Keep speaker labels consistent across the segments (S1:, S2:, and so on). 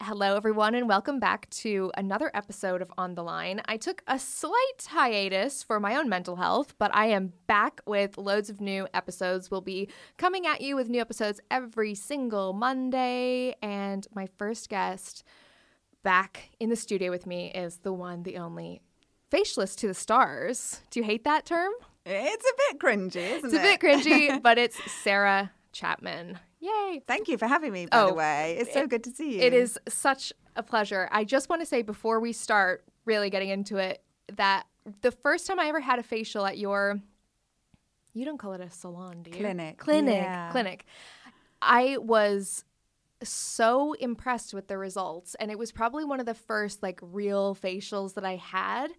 S1: Hello, everyone, and welcome back to another episode of On the Line. I took a slight hiatus for my own mental health, but I am back with loads of new episodes. We'll be coming at you with new episodes every single Monday. And my first guest back in the studio with me is the one, the only facialist to the stars. Do you hate that term?
S2: It's a bit cringy, isn't
S1: It's
S2: it?
S1: a bit cringy, but it's Sarah Chapman. Yay.
S2: Thank you for having me, by
S1: Oh,
S2: the way. It's so
S1: it-
S2: good to see you.
S1: It is such a pleasure. I just want to say before we start really getting into it that the first time I ever had a facial at your you don't call it a salon, do you?
S2: Clinic,
S1: Clinic.
S2: yeah.
S1: Clinic. I was so impressed with the results and it was probably one of the first like real facials that I had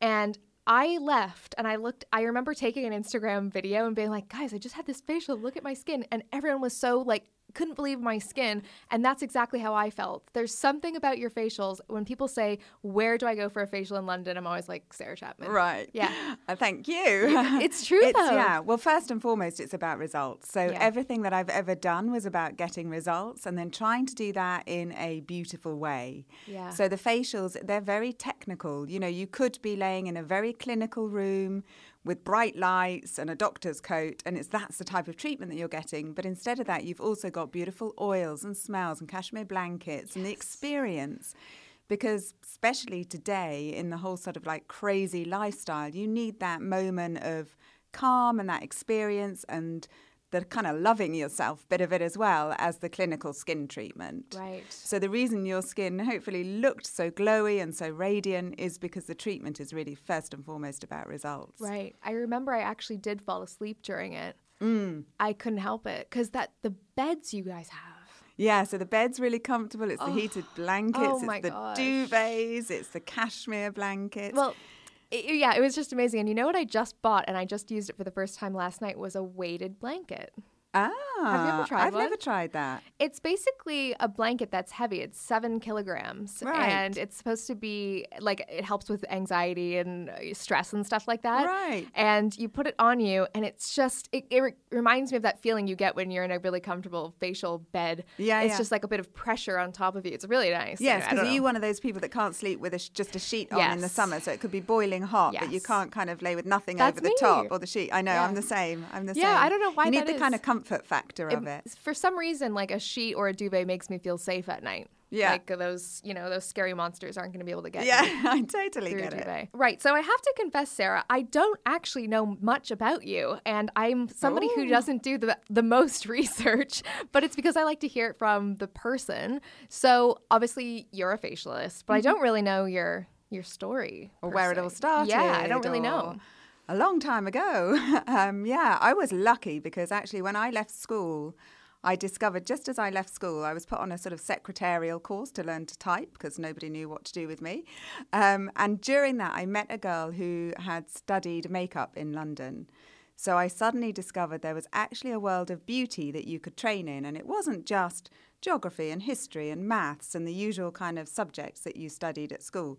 S1: and I left and I looked I remember taking an Instagram video and being like guys I just had this facial. Look at my skin. And everyone was so like couldn't believe my skin and that's exactly how I felt. There's something about your facials when people say where do I go for a facial in London I'm always like Sarah Chapman.
S2: Right.
S1: Yeah.
S2: Uh, thank you.
S1: It's true,
S2: It's,
S1: though.
S2: Yeah. Well, first and foremost, it's about results. So
S1: Yeah.
S2: everything that I've ever done was about getting results and then trying to do that in a beautiful way.
S1: Yeah.
S2: So the facials, they're very technical. You know, you could be laying in a very clinical room with bright lights and a doctor's coat, and it's that's the type of treatment that you're getting. But instead of that, you've also got beautiful oils and smells and cashmere blankets and the experience because especially today in the whole sort of like crazy lifestyle you need that moment of calm and that experience and the kind of loving yourself bit of it as well as the clinical skin treatment
S1: Right.
S2: so the reason your skin hopefully looked so glowy and so radiant is because the treatment is really first and foremost about results
S1: Right. I remember I actually did fall asleep during it.
S2: Mm.
S1: I couldn't help it because that the beds you guys have.
S2: Yeah, so the bed's really comfortable. It's the heated blankets,
S1: Oh
S2: it's the
S1: gosh.
S2: duvets, it's the cashmere blankets.
S1: Well, it, yeah, it was just amazing. And you know what I just bought and I just used it for the first time last night was a weighted blanket.
S2: Ah, have you ever
S1: tried
S2: I've
S1: one?
S2: never tried that.
S1: It's basically a blanket that's heavy. It's seven kilograms.
S2: Right.
S1: And it's supposed to be like it helps with anxiety and uh, stress and stuff like that.
S2: Right.
S1: And you put it on you, and it's just, it, it re- reminds me of that feeling you get when you're in a really comfortable facial bed.
S2: Yeah,
S1: It's
S2: yeah.
S1: just like a bit of pressure on top of you. It's really nice.
S2: Yes, because are you one of those people that can't sleep with a sh- just a sheet on in the summer? So it could be boiling hot, but you can't kind of lay with nothing
S1: That's
S2: over the
S1: me.
S2: top or the sheet. I know,
S1: Yeah.
S2: I'm the same. I'm the same.
S1: Yeah, I don't know why
S2: You need
S1: that
S2: the kind of comfort factor of it.
S1: For some reason, like a sheet or a duvet makes me feel safe at night.
S2: Yeah.
S1: Like those, you know, those scary monsters aren't going to be able to get
S2: Yeah,
S1: me.
S2: I totally get it.
S1: Right. So I have to confess, Sarah, I don't actually know much about you, and I'm somebody who
S2: oh.
S1: doesn't do the the most research. But it's because I like to hear it from the person. So obviously, you're a facialist, but I mm-hmm. don't really know your your story
S2: Or where it all started.
S1: Yeah, I don't really
S2: or-
S1: know.
S2: A long time ago. um, yeah, I was lucky because actually, when I left school, I discovered just as I left school, I was put on a sort of secretarial course to learn to type because nobody knew what to do with me. Um, and during that, I met a girl who had studied makeup in London. So I suddenly discovered there was actually a world of beauty that you could train in. And it wasn't just geography and history and maths and the usual kind of subjects that you studied at school.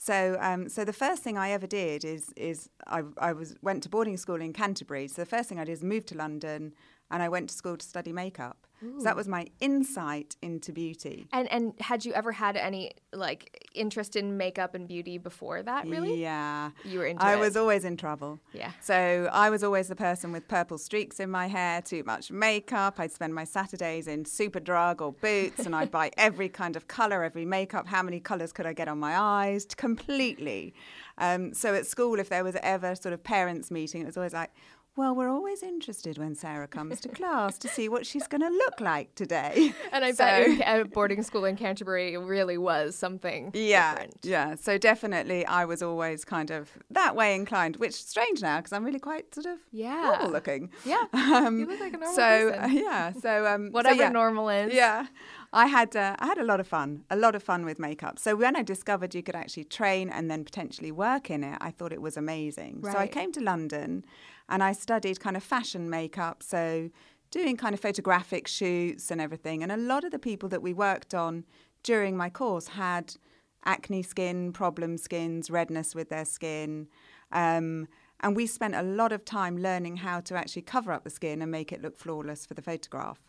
S2: So, um, so the first thing I ever did is is I, I was went to boarding school in Canterbury. So the first thing I did is move to London, and I went to school to study makeup. So that was my insight into beauty.
S1: And and had you ever had any like interest in makeup and beauty before that? Really?
S2: Yeah.
S1: You were into
S2: I
S1: it.
S2: was always in trouble.
S1: Yeah.
S2: So I was always the person with purple streaks in my hair, too much makeup. I'd spend my Saturdays in Superdrug or Boots and I'd buy every kind of colour, every makeup. How many colours could I get on my eyes? Completely. Um, so at school, if there was ever sort of parents' meeting, it was always like, well, we're always interested when Sarah comes to class to see what she's going to look like today.
S1: And I
S2: So-
S1: bet at boarding school in Canterbury it really was something
S2: yeah,
S1: different.
S2: yeah. So definitely, I was always kind of that way inclined, which is strange now because I'm really quite sort of
S1: Yeah.
S2: normal looking.
S1: Yeah,
S2: Um,
S1: you look like a normal
S2: so
S1: person.
S2: uh, yeah, so um, so,
S1: Whatever
S2: yeah.
S1: normal is.
S2: Yeah, I had uh, I had a lot of fun, a lot of fun with makeup. So when I discovered you could actually train and then potentially work in it, I thought it was amazing. So I came to London, and I studied kind of fashion makeup. So doing kind of photographic shoots and everything. And a lot of the people that we worked on during my course had acne skin, problem skins, redness with their skin. Um, and we spent a lot of time learning how to actually cover up the skin and make it look flawless for the photograph.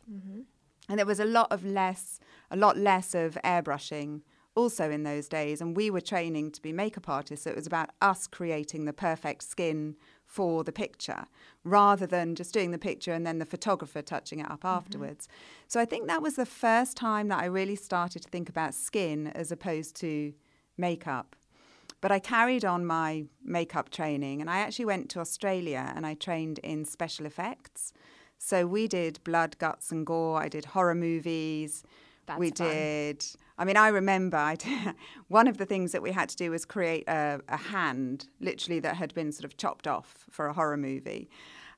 S2: And there was a lot of less, a lot less of airbrushing also in those days. And we were training to be makeup artists. So it was about us creating the perfect skin for the picture rather than just doing the picture and then the photographer touching it up mm-hmm. afterwards. So I think that was the first time that I really started to think about skin as opposed to makeup. But I carried on my makeup training and I actually went to Australia and I trained in special effects. So we did blood, guts, and gore. I did horror movies.
S1: That's
S2: we
S1: fun.
S2: did. I mean, I remember I did, one of the things that we had to do was create a, a hand, literally, that had been sort of chopped off for a horror movie.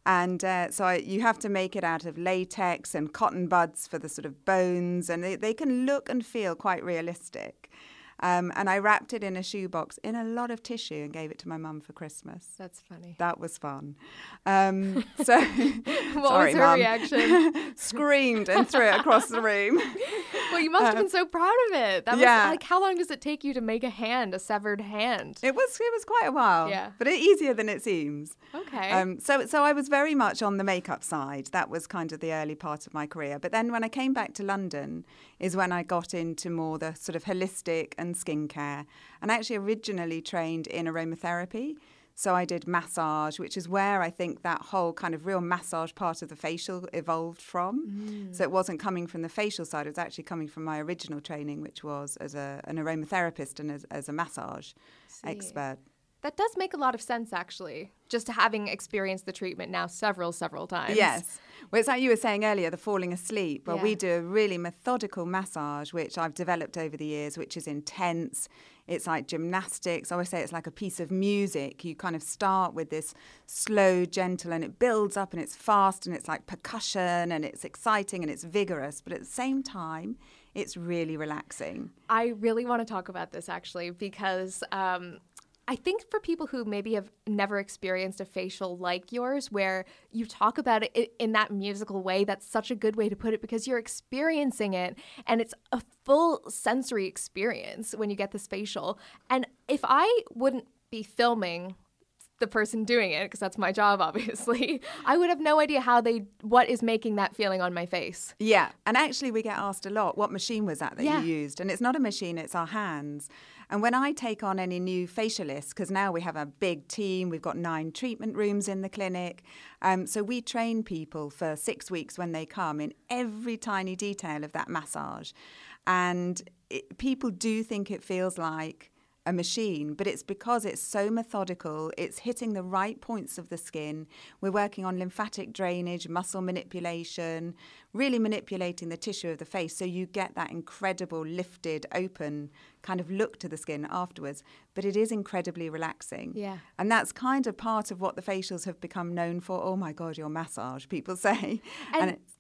S2: And uh, so I, you have to make it out of latex and cotton buds for the sort of bones, and they, they can look and feel quite realistic. Um, and I wrapped it in a shoebox in a lot of tissue and gave it to my mum for Christmas.
S1: That's funny.
S2: That was fun. Um, so,
S1: What
S2: sorry,
S1: was her
S2: Mum.
S1: reaction?
S2: Screamed and threw it across the room.
S1: well, you must have been so proud of it. That was
S2: yeah.
S1: like how long does it take you to make a hand, a severed hand?
S2: It was it was quite a while.
S1: Yeah.
S2: But it, easier than it seems.
S1: Okay.
S2: Um, so so I was very much on the makeup side. That was kind of the early part of my career. But then when I came back to London is when I got into more the sort of holistic and skincare. And I actually originally trained in aromatherapy. So I did massage, which is where I think that whole kind of real massage part of the facial evolved from. Mm. So it wasn't coming from the facial side; it was actually coming from my original training, which was as a, an aromatherapist and as, as a massage expert.
S1: That does make a lot of sense, actually. Just having experienced the treatment now several, several times.
S2: Yes. Well, it's like you were saying earlier, the falling asleep. Well, we do a really methodical massage, which I've developed over the years, which is intense. It's like gymnastics. I always say it's like a piece of music. You kind of start with this slow, gentle, and it builds up and it's fast and it's like percussion and it's exciting and it's vigorous. But at the same time, it's really relaxing.
S1: I really want to talk about this actually because um, I think for people who maybe have never experienced a facial like yours, where you talk about it in that musical way, that's such a good way to put it because you're experiencing it and it's a full sensory experience when you get this facial. And if I wouldn't be filming the person doing it because that's my job obviously i would have no idea how they what is making that feeling on my face
S2: Yeah, and actually, we get asked a lot, what machine was that that
S1: Yeah.
S2: you used? And it's not a machine, it's our hands. And when I take on any new facialists, because now we have a big team, we've got nine treatment rooms in the clinic. Um, so we train people for six weeks when they come in every tiny detail of that massage. And it, people do think it feels like a machine, but it's because it's so methodical. It's hitting the right points of the skin. We're working on lymphatic drainage, muscle manipulation, really manipulating the tissue of the face so you get that incredible lifted, open kind of look to the skin afterwards. But it is incredibly relaxing.
S1: Yeah.
S2: And that's kind of part of what the facials have become known for. Oh my God, your massage, people say.
S1: And,
S2: it's-
S1: d-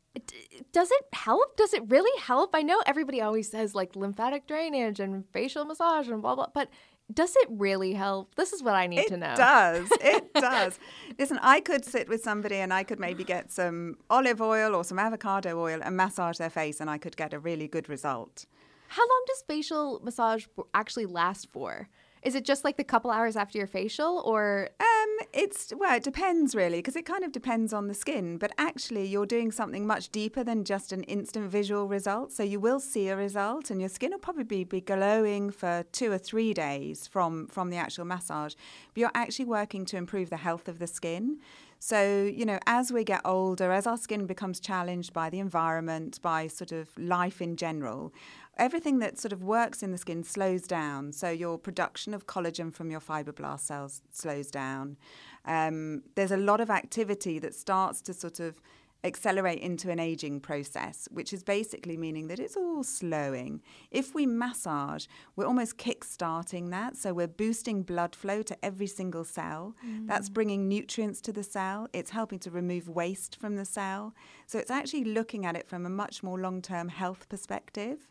S1: does it help? Does it really help? I know everybody always says like lymphatic drainage and facial massage and blah blah, but does it really help? This is what I need
S2: It
S1: to know.
S2: It does. It does. Listen, I could sit with somebody and I could maybe get some olive oil or some avocado oil and massage their face, and I could get a really good result.
S1: How long does facial massage actually last for? Is it just like the couple hours after your facial, or
S2: Um, it's well, it depends really, because it kind of depends on the skin. But actually, you're doing something much deeper than just an instant visual result. So you will see a result, and your skin will probably be glowing for two or three days from from the actual massage. But you're actually working to improve the health of the skin. So, you know, as we get older, as our skin becomes challenged by the environment, by sort of life in general, everything that sort of works in the skin slows down. So your production of collagen from your fibroblast cells slows down. Um, there's a lot of activity that starts to sort of accelerate into an aging process, which is basically meaning that it's all slowing. If we massage, we're almost kick starting that. So we're boosting blood flow to every single cell. Mm. That's bringing nutrients to the cell. It's helping to remove waste from the cell. So it's actually looking at it from a much more long term health perspective.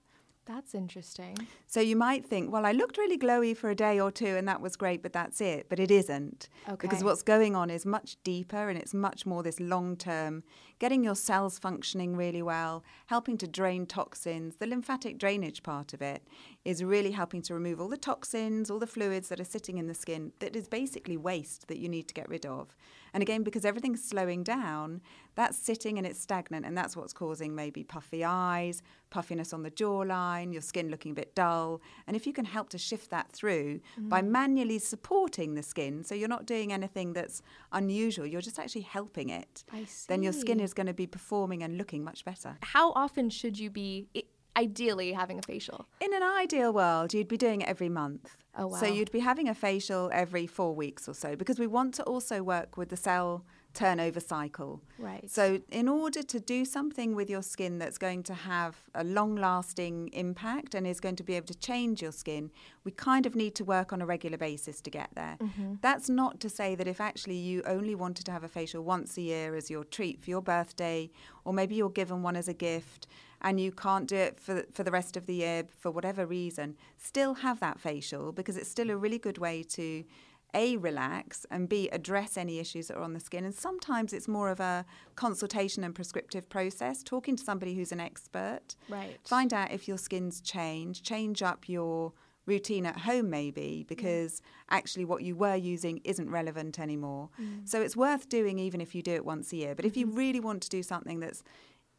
S1: That's interesting.
S2: So you might think, well, I looked really glowy for a day or two and that was great, but that's it. But it isn't. Okay. Because what's going on is much deeper and it's much more this long term, getting your cells functioning really well, helping to drain toxins. The lymphatic drainage part of it is really helping to remove all the toxins, all the fluids that are sitting in the skin that is basically waste that you need to get rid of. And again, because everything's slowing down, that's sitting and it's stagnant, and that's what's causing maybe puffy eyes, puffiness on the jawline, your skin looking a bit dull. And if you can help to shift that through mm. by manually supporting the skin, so you're not doing anything that's unusual, you're just actually helping it, then your skin is going to be performing and looking much better.
S1: How often should you be? ideally having a facial?
S2: In an ideal world, you'd be doing it every month.
S1: Oh, wow.
S2: So you'd be having a facial every four weeks or so because we want to also work with the cell turnover cycle.
S1: Right.
S2: So, in order to do something with your skin that's going to have a long lasting impact and is going to be able to change your skin, we kind of need to work on a regular basis to get there. Mm-hmm. That's not to say that if actually you only wanted to have a facial once a year as your treat for your birthday, or maybe you're given one as a gift and you can't do it for, for the rest of the year for whatever reason, still have that facial because it's still a really good way to a relax and b address any issues that are on the skin and sometimes it's more of a consultation and prescriptive process talking to somebody who's an expert
S1: right
S2: find out if your skin's changed change up your routine at home maybe because yeah. actually what you were using isn't relevant anymore mm. so it's worth doing even if you do it once a year but if you mm-hmm. really want to do something that's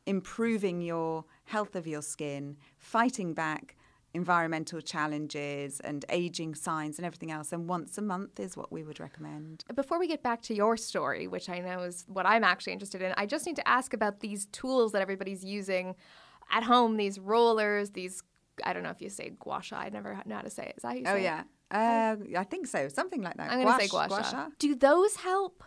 S2: improving your health of your skin, fighting back environmental challenges and aging signs and everything else. And once a month is what we would recommend.
S1: Before we get back to your story, which I know is what I'm actually interested in, I just need to ask about these tools that everybody's using at home, these rollers, these, I don't know if you say gua sha. I never know how to say it. Is that how you
S2: oh,
S1: say
S2: yeah. Uh, I think so. Something like that.
S1: I'm going to say gua sha. Do those help?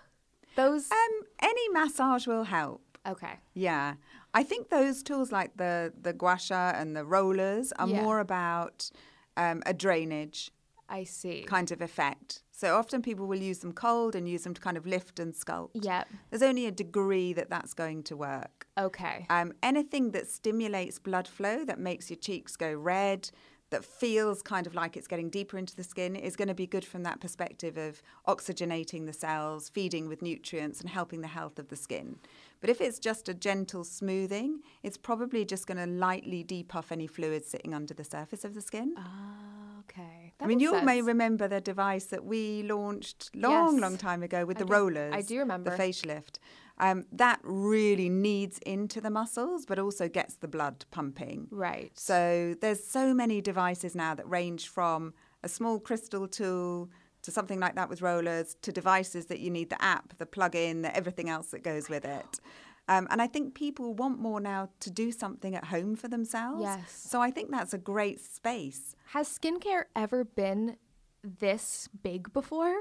S1: Those?
S2: Um, any massage will help.
S1: Okay.
S2: Yeah. I think those tools like the the gua sha and the rollers are yeah. more about um, a drainage.
S1: I see.
S2: Kind of effect. So often people will use them cold and use them to kind of lift and sculpt.
S1: Yeah.
S2: There's only a degree that that's going to work.
S1: Okay.
S2: Um, anything that stimulates blood flow, that makes your cheeks go red, that feels kind of like it's getting deeper into the skin is going to be good from that perspective of oxygenating the cells, feeding with nutrients, and helping the health of the skin. But if it's just a gentle smoothing, it's probably just going to lightly depuff any fluid sitting under the surface of the skin.
S1: Ah, okay.
S2: That I mean, you sense. may remember the device that we launched long, yes. long time ago with I the
S1: do.
S2: rollers.
S1: I do remember.
S2: The facelift. Um, that really needs into the muscles, but also gets the blood pumping.
S1: Right.
S2: So there's so many devices now that range from a small crystal tool to something like that with rollers, to devices that you need the app, the plug-in, the everything else that goes with it. Um, and I think people want more now to do something at home for themselves.
S1: Yes.
S2: So I think that's a great space.
S1: Has skincare ever been this big before?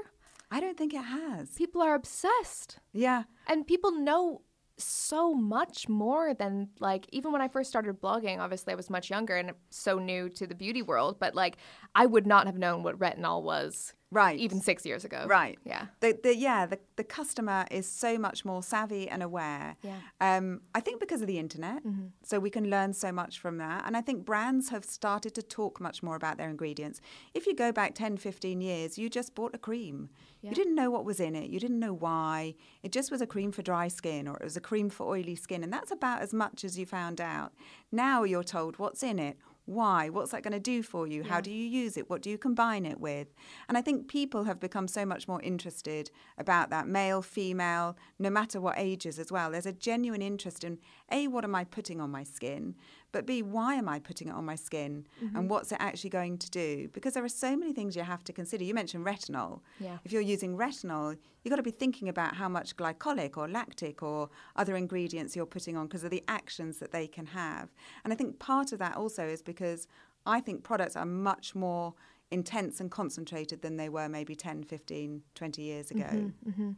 S2: I don't think it has.
S1: People are obsessed.
S2: Yeah.
S1: And people know so much more than like even when I first started blogging, obviously I was much younger and so new to the beauty world, but like I would not have known what retinol was
S2: right.
S1: even six years ago.
S2: Right.
S1: Yeah.
S2: The, the yeah the, the customer is so much more savvy and aware.
S1: Yeah.
S2: Um, i think because of the internet mm-hmm. so we can learn so much from that. And i think brands have started to talk much more about their ingredients. If you go back 10 15 years you just bought a cream. Yeah. you didn't know what was in it. You didn't know why. It just was a cream for dry skin or it was a cream for oily skin. And that's about as much as you found out. Now you're told what's in it Why? What's that going to do for you? How do you use it? What do you combine it with? And I think people have become so much more interested about that, male, female, no matter what ages as well. There's a genuine interest in A, what am I putting on my skin? But B, why am I putting it on my skin? And mm-hmm. what's it actually going to do? Because there are so many things you have to consider. You mentioned retinol.
S1: Yeah.
S2: If you're using retinol, you've got to be thinking about how much glycolic or lactic or other ingredients you're putting on because of the actions that they can have. And I think part of that also is because I think products are much more intense and concentrated than they were maybe 10, 15, 20 years ago. Mm-hmm, mm-hmm.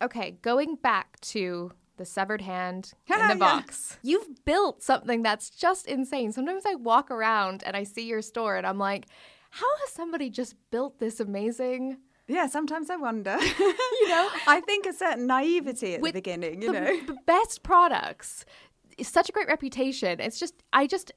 S1: Okay, going back to the severed hand in the
S2: Yeah.
S1: box. You've built something that's just insane. Sometimes I walk around and I see your store and I'm like, how has somebody just built this amazing
S2: Yeah, sometimes I wonder. you know, I think a certain naivety at
S1: with
S2: the beginning, you
S1: the,
S2: know.
S1: the best products? It's such a great reputation. It's just I just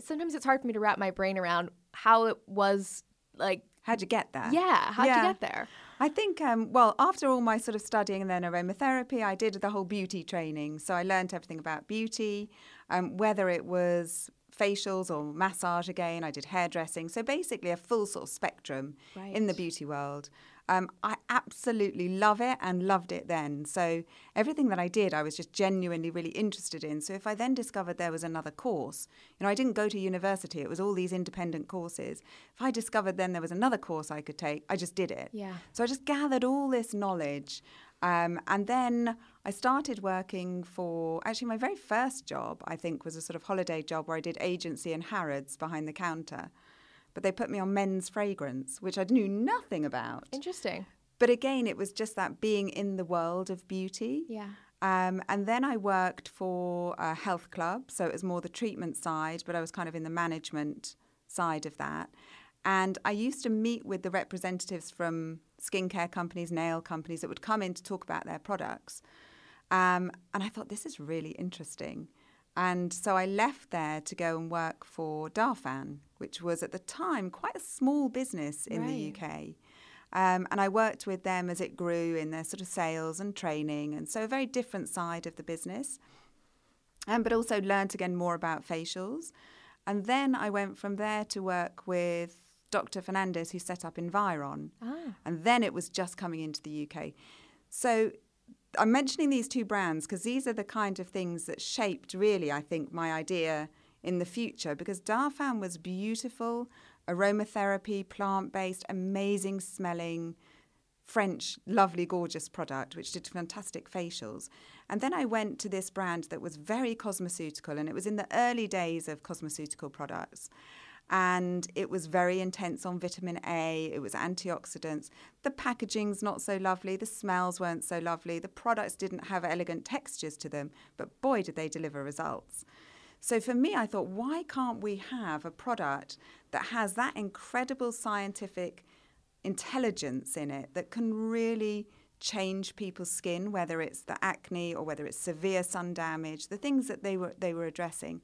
S1: sometimes it's hard for me to wrap my brain around how it was like
S2: How'd you get there?
S1: yeah, how'd you get there?
S2: I think, um, well, after all my sort of studying and then aromatherapy, I did the whole beauty training. So I learned everything about beauty, um, whether it was facials or massage again. I did hairdressing. So basically, a full sort of spectrum in the beauty world. Um, I absolutely love it and loved it then. So everything that I did, I was just genuinely really interested in. So if I then discovered there was another course, you know, I didn't go to university, it was all these independent courses. If I discovered then there was another course I could take, I just did it.
S1: Yeah.
S2: So I just gathered all this knowledge. Um, and then I started working for actually my very first job, I think, was a sort of holiday job where I did agency in Harrods behind the counter. But they put me on men's fragrance, which I knew nothing about.
S1: Interesting.
S2: But again, it was just that being in the world of beauty.
S1: Yeah.
S2: Um, and then I worked for a health club, so it was more the treatment side, but I was kind of in the management side of that. And I used to meet with the representatives from skincare companies, nail companies that would come in to talk about their products. Um, and I thought, this is really interesting. And so I left there to go and work for Darphin, which was at the time quite a small business in the UK. Um, and I worked with them as it grew in their sort of sales and training. And so a very different side of the business. Um, but also learnt again more about facials. And then I went from there to work with Dr. Fernandes, who set up Environ. And then it was just coming into the UK. So I'm mentioning these two brands because these are the kind of things that shaped, really, I think, my idea in the future. Because Darphin was beautiful, aromatherapy, plant based, amazing smelling. French, lovely, gorgeous product, which did fantastic facials. And then I went to this brand that was very cosmeceutical, and it was in the early days of cosmeceutical products. And it was very intense on vitamin A, it was antioxidants. The packaging's not so lovely, the smells weren't so lovely, the products didn't have elegant textures to them, but boy, did they deliver results. So for me, I thought, why can't we have a product that has that incredible scientific intelligence in it that can really change people's skin, whether it's the acne or whether it's severe sun damage, the things that they were they were addressing.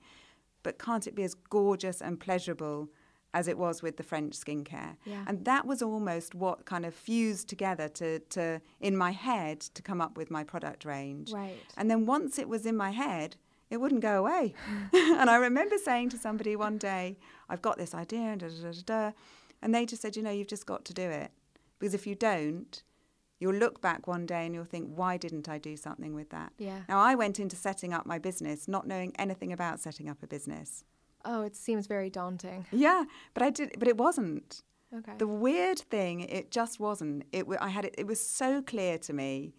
S2: But can't it be as gorgeous and pleasurable as it was with the French skincare?
S1: Yeah.
S2: And that was almost what kind of fused together to, to in my head to come up with my product range.
S1: Right.
S2: And then once it was in my head, it wouldn't go away. and I remember saying to somebody one day, I've got this idea, and da, da, da, da, and they just said, you know, you've just got to do it. Because if you don't, you'll look back one day and you'll think, why didn't I do something with that?
S1: Yeah.
S2: Now, I went into setting up my business not knowing anything about setting up a business.
S1: Oh, it seems very daunting.
S2: Yeah, but I did, but it wasn't.
S1: Okay.
S2: The weird thing, it just wasn't. It, I had it. It was so clear to me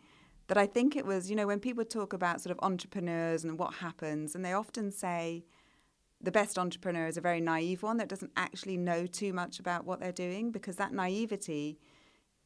S2: that I think it was. You know, when people talk about sort of entrepreneurs and what happens, and they often say the best entrepreneur is a very naive one that doesn't actually know too much about what they're doing because that naivety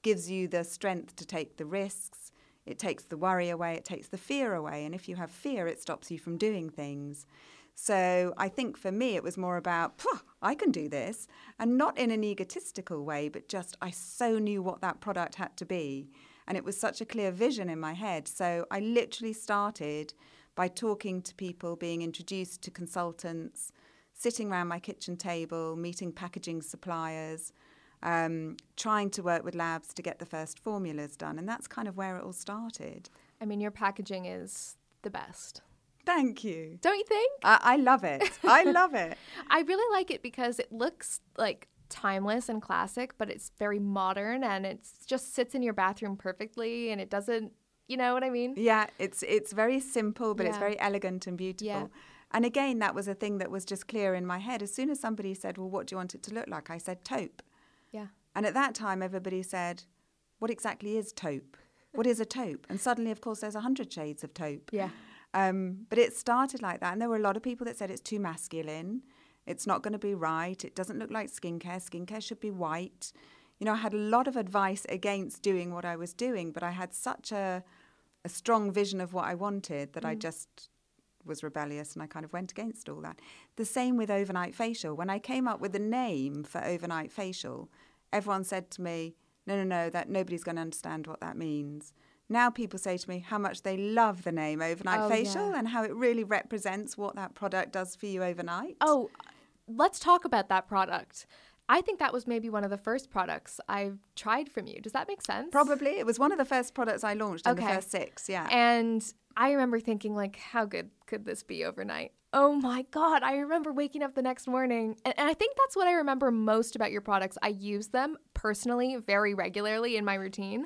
S2: gives you the strength to take the risks. It takes the worry away. It takes the fear away. And if you have fear, it stops you from doing things. So I think for me, it was more about, I can do this. And not in an egotistical way, but just I so knew what that product had to be. And it was such a clear vision in my head. So I literally started by talking to people, being introduced to consultants, sitting around my kitchen table, meeting packaging suppliers, um, trying to work with labs to get the first formulas done. And that's kind of where it all started.
S1: I mean, your packaging is the best.
S2: Thank you.
S1: Don't you think?
S2: I, I love it. I love it.
S1: I really like it because it looks like timeless and classic, but it's very modern and it just sits in your bathroom perfectly and it doesn't, you know what I mean?
S2: Yeah, it's it's very simple, but it's very elegant and beautiful.
S1: Yeah.
S2: And again, that was a thing that was just clear in my head. As soon as somebody said, "Well, what do you want it to look like?" I said taupe.
S1: Yeah.
S2: And at that time, everybody said, "What exactly is taupe? What is a taupe?" And suddenly, of course, there's a hundred shades of taupe.
S1: Yeah.
S2: Um, but it started like that, and there were a lot of people that said it's too masculine. It's not going to be right. It doesn't look like skincare. Skincare should be white. You know, I had a lot of advice against doing what I was doing, but I had such a a strong vision of what I wanted that I mm. just was rebellious and I kind of went against all that. The same with overnight facial. When I came up with the name for overnight facial, everyone said to me, "No, no, no, that nobody's going to understand what that means." Now people say to me how much they love the name overnight
S1: Oh,
S2: facial
S1: yeah.
S2: and how it really represents what that product does for you overnight.
S1: Oh, let's talk about that product. I think that was maybe one of the first products I've tried from you. Does that make sense?
S2: Probably. It was one of the first products I launched in the
S1: Okay.
S2: first six, yeah.
S1: And I remember thinking, like, how good could this be overnight? Oh my God. I remember waking up the next morning. And, and I think that's what I remember most about your products. I use them personally very regularly in my routine.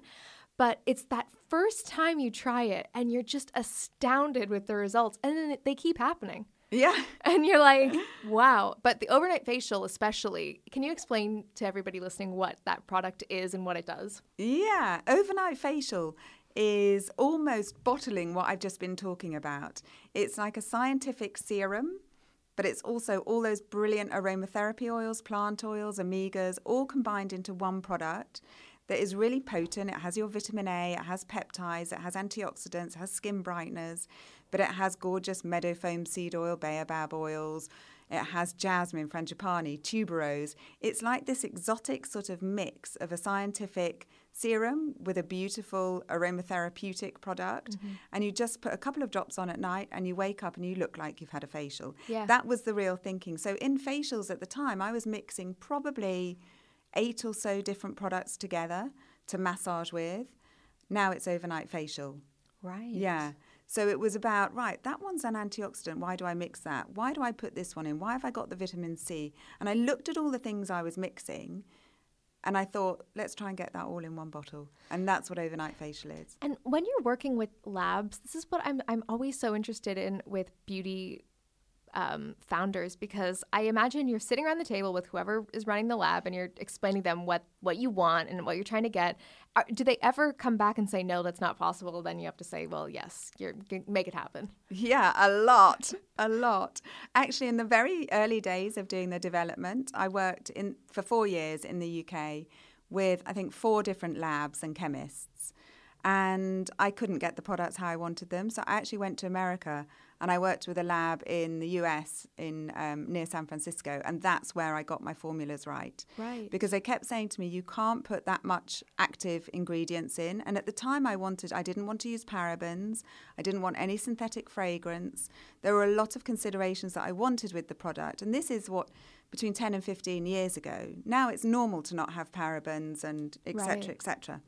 S1: But it's that first time you try it and you're just astounded with the results. And then they keep happening.
S2: Yeah.
S1: And you're like, wow. But the overnight facial, especially, can you explain to everybody listening what that product is and what it does?
S2: Yeah, overnight facial is almost bottling what I've just been talking about. It's like a scientific serum, but it's also all those brilliant aromatherapy oils, plant oils, omegas, all combined into one product that is really potent. It has your vitamin A, it has peptides, it has antioxidants, it has skin brighteners, but it has gorgeous meadow foam seed oil, baobab oils. It has jasmine, frangipani, tuberose. It's like this exotic sort of mix of a scientific serum with a beautiful aromatherapeutic product. Mm-hmm. And you just put a couple of drops on at night and you wake up and you look like you've had a facial.
S1: Yeah.
S2: That was the real thinking. So in facials at the time, I was mixing probably eight or so different products together to massage with. Now it's overnight facial.
S1: Right.
S2: Yeah. So it was about, right, that one's an antioxidant. Why do I mix that? Why do I put this one in? Why have I got the vitamin C? And I looked at all the things I was mixing and I thought, let's try and get that all in one bottle. And that's what overnight facial is.
S1: And when you're working with labs, this is what I'm I'm always so interested in with beauty um, founders because I imagine you're sitting around the table with whoever is running the lab and you're explaining them what what you want and what you're trying to get. Are, do they ever come back and say no, that's not possible? Then you have to say, well, yes, you're g- make it happen.
S2: Yeah, a lot, a lot. Actually, in the very early days of doing the development, I worked in for four years in the UK with I think four different labs and chemists, and I couldn't get the products how I wanted them. So I actually went to America and I worked with a lab in the US in um, near San Francisco, and that's where I got my formulas right.
S1: Right.
S2: Because they kept saying to me, you can't put that much active ingredients in. And at the time, I wanted, I didn't want to use parabens. I didn't want any synthetic fragrance. There were a lot of considerations that I wanted with the product. And this is what between 10 and 15 years ago. Now it's normal to not have parabens and etc. cetera,
S1: Right.
S2: et cetera.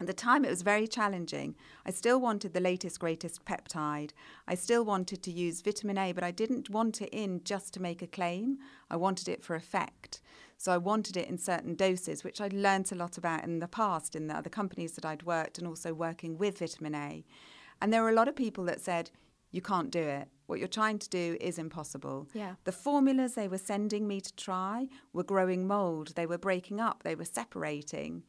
S2: At the time, it was very challenging. I still wanted the latest, greatest peptide. I still wanted to use vitamin A, but I didn't want it in just to make a claim. I wanted it for effect. So I wanted it in certain doses, which I'd learnt a lot about in the past in the other companies that I'd worked and also working with vitamin A. And there were a lot of people that said, you can't do it. What you're trying to do is impossible.
S1: Yeah.
S2: The formulas they were sending me to try were growing mold, they were breaking up, they were separating.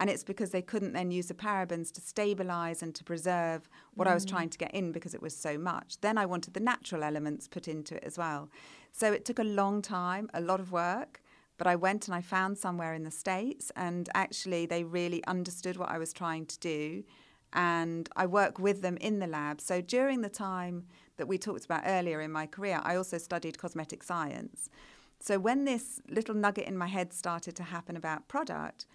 S2: And it's because they couldn't then use the parabens to stabilize and to preserve what I was mm. trying to get in because it was so much. Then I wanted the natural elements put into it as well. So it took a long time, a lot of work. But I went and I found somewhere in the States, and actually, they really understood what I was trying to do. And I work with them in the lab. So during the time that we talked about earlier in my career, I also studied cosmetic science. So when this little nugget in my head started to happen about product,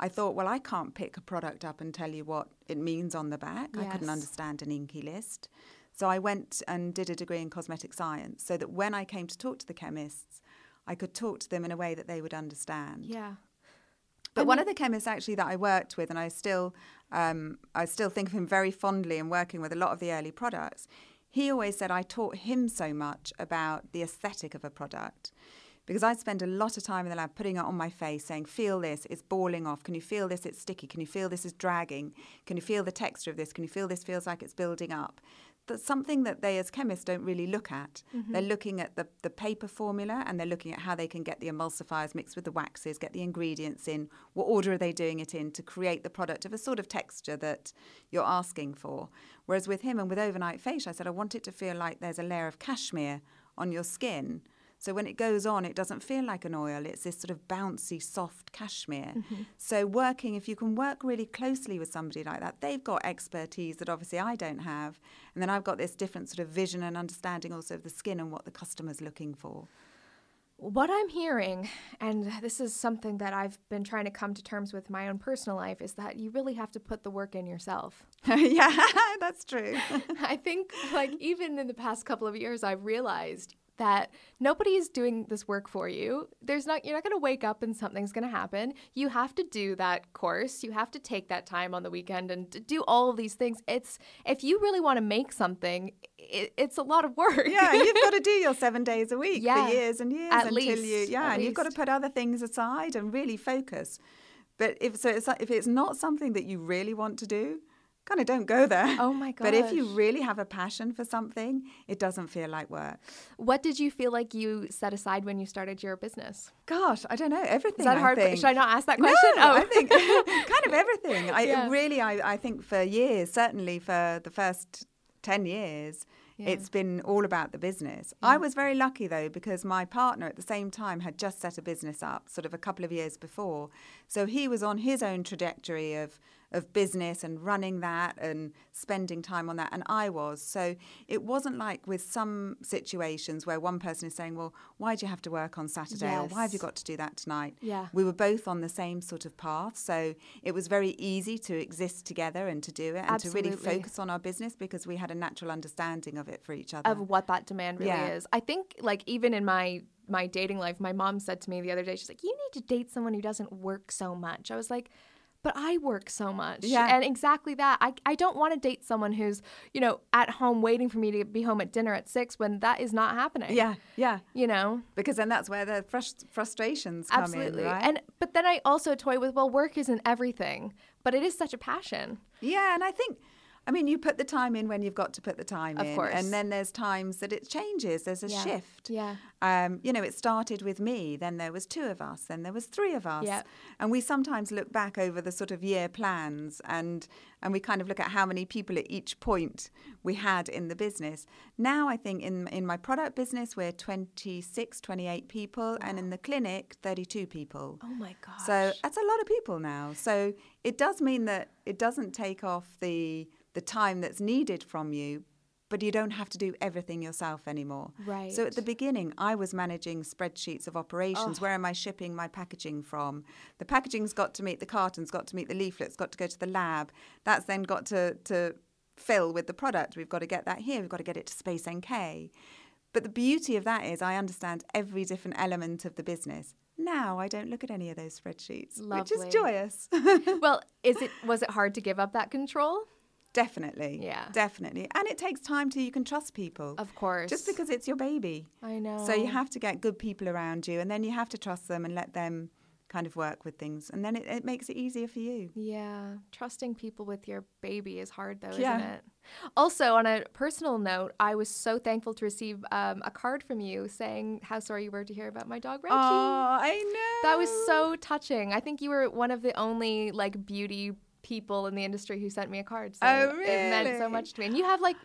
S2: I thought, well, I can't pick a product up and tell you what it means on the back. I couldn't understand an INCI list. So I went and did a degree in cosmetic science so that when I came to talk to the chemists, I could talk to them in a way that they would understand.
S1: Yeah.
S2: But one of the chemists actually that I worked with, and I still, um, I still think of him very fondly in working with a lot of the early products. he always said I taught him so much about the aesthetic of a product because I'd spend a lot of time in the lab putting it on my face, saying, Feel this, it's balling off. Can you feel this? It's sticky. Can you feel this is dragging? Can you feel the texture of this? Can you feel this feels like it's building up? That's something that they, as chemists, don't really look at. Mm-hmm. They're looking at the, the paper formula and they're looking at how they can get the emulsifiers mixed with the waxes, get the ingredients in, what order are they doing it in to create the product of a sort of texture that you're asking for. Whereas with him and with Overnight Face, I said, I want it to feel like there's a layer of cashmere on your skin so when it goes on, it doesn't feel like an oil. It's this sort of bouncy, soft cashmere. Mm-hmm. So working, if you can work really closely with somebody like that, they've got expertise that obviously I don't have. And then I've got this different sort of vision and understanding also of the skin and what the customer's looking for.
S1: What I'm hearing, and this is something that I've been trying to come to terms with my own personal life, is that you really have to put the work in yourself.
S2: yeah, that's true.
S1: I think, like, even in the past couple of years, I've realized that nobody is doing this work for you. There's not you're not going to wake up and something's going to happen. You have to do that course. You have to take that time on the weekend and do all of these things. It's if you really want to make something, it, it's a lot of work.
S2: Yeah, you've got to do your 7 days a week yeah, for years and years
S1: at
S2: until
S1: least,
S2: you yeah, and
S1: least.
S2: you've got to put other things aside and really focus. But if so it's, if it's not something that you really want to do, kind of don't go there.
S1: Oh my god!
S2: But if you really have a passion for something, it doesn't feel like work.
S1: What did you feel like you set aside when you started your business?
S2: Gosh, I don't know. Everything.
S1: Is that
S2: I
S1: hard?
S2: Think.
S1: Should I not ask that question?
S2: No, oh. I think kind of everything. I
S1: Yeah.
S2: really, I, I think for years, certainly for the first ten years.
S1: Yeah.
S2: It's been all about the business. I was very lucky though because my partner at the same time had just set a business up sort of a couple of years before. So he was on his own trajectory of of business and running that and spending time on that and I was. So it wasn't like with some situations where one person is saying, "Well, why do you have to work on Saturday?" or "Why have you got to do that tonight?"
S1: Yeah.
S2: We were both on the same sort of path, so it was very easy to exist together and to do it and to really focus on our business because we had a natural understanding of it for each other.
S1: of what that demand really
S2: Yeah.
S1: is. I think like even in my my dating life, my mom said to me the other day, she's like, "You need to date someone who doesn't work so much." I was like, "But I work so much."
S2: Yeah.
S1: And exactly that. I I don't want to date someone who's, you know, at home waiting for me to be home at dinner at 6 when that is not happening.
S2: yeah, yeah.
S1: You know.
S2: Because then that's where the frust- frustrations come
S1: Absolutely.
S2: in, right?
S1: And but then I also toy with, well, work isn't everything, but it is such a passion.
S2: Yeah, and I think, I mean, you put the time in when you've got to put the time
S1: Of
S2: in.
S1: course.
S2: And then there's times that it changes, there's a
S1: Yeah.
S2: shift.
S1: Yeah.
S2: Um, you know, it started with me, then there was two of us, then there was three of us.
S1: Yeah.
S2: And we sometimes look back over the sort of year plans and and we kind of look at how many people at each point we had in the business. Now I think in in my product business we're 26, 28 people and in the clinic 32 people.
S1: Oh my gosh.
S2: So that's a lot of people now. So it does mean that it doesn't take off the the time that's needed from you, but you don't have to do everything yourself anymore.
S1: Right.
S2: So at the beginning, I was managing spreadsheets of operations. Oh. Where am I shipping my packaging from? The packaging's got to meet the cartons, got to meet the leaflets, got to go to the lab. That's then got to to fill with the product. We've got to get that here. We've got to get it to Space NK. But the beauty of that is I understand every different element of the business. Now I don't look at any of those spreadsheets, which is joyous.
S1: well, is it was it hard to give up that control?
S2: Definitely.
S1: Yeah.
S2: Definitely. And it takes time till you can trust people.
S1: Of course.
S2: Just because it's your baby.
S1: I know.
S2: So you have to get good people around you and then you have to trust them and let them kind of work with things. And then it, it makes it easier for you.
S1: Yeah, trusting people with your baby is hard though,
S2: Yeah.
S1: isn't it? Also, on a personal note, I was so thankful to receive um, a card from you saying how sorry you were to hear about my dog Reggie.
S2: Oh, I know.
S1: That was so touching. I think you were one of the only like beauty people in the industry who sent me a card. So
S2: Oh,
S1: it meant so much to me. And you have like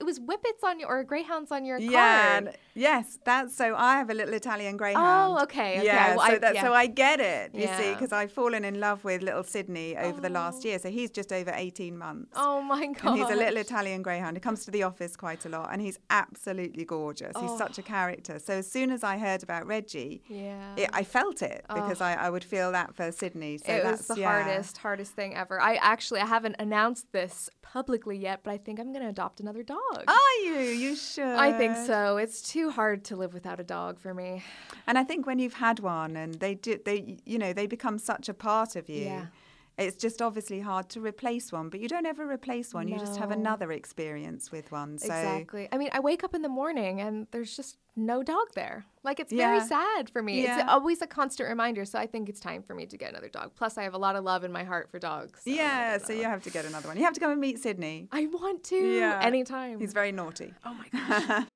S1: it was whippets on your or greyhounds on your
S2: Yeah,
S1: card.
S2: yes, that's so. I have a little Italian greyhound.
S1: Oh, okay, okay.
S2: Yeah,
S1: Well,
S2: so,
S1: I-
S2: that,
S1: yeah.
S2: so I get it. You see, because I've fallen in love with little Sydney over the last oh. year. So he's just over eighteen months.
S1: Oh my god.
S2: And he's a little Italian greyhound. He comes to the office quite a lot, and he's absolutely gorgeous. He's oh. such a character. So as soon as I heard about Reggie,
S1: Oh. Yeah.
S2: it, I felt it because I, I would feel that for Sydney. So
S1: it
S2: that's
S1: was the
S2: yeah.
S1: hardest, hardest thing ever. I actually I haven't announced this publicly yet, but I think I'm gonna adopt another dog.
S2: Are you? You should.
S1: I think so. It's too hard to live without a dog for me.
S2: And I think when you've had one, and they do, they you know they become such a part of you.
S1: Yeah.
S2: It's just obviously hard to replace one, but you don't ever replace one. You just have another experience with one. So
S1: Exactly. I mean, I wake up in the morning and there's just no dog there. Like it's very sad for me.
S2: Yeah.
S1: It's always a constant reminder. So I think it's time for me to get another dog. Plus, I have a lot of love in my heart for dogs. so
S2: yeah, so you have to get another one. You have to come and meet Sydney.
S1: I want to
S2: Yeah.
S1: anytime.
S2: He's very naughty.
S1: oh my gosh.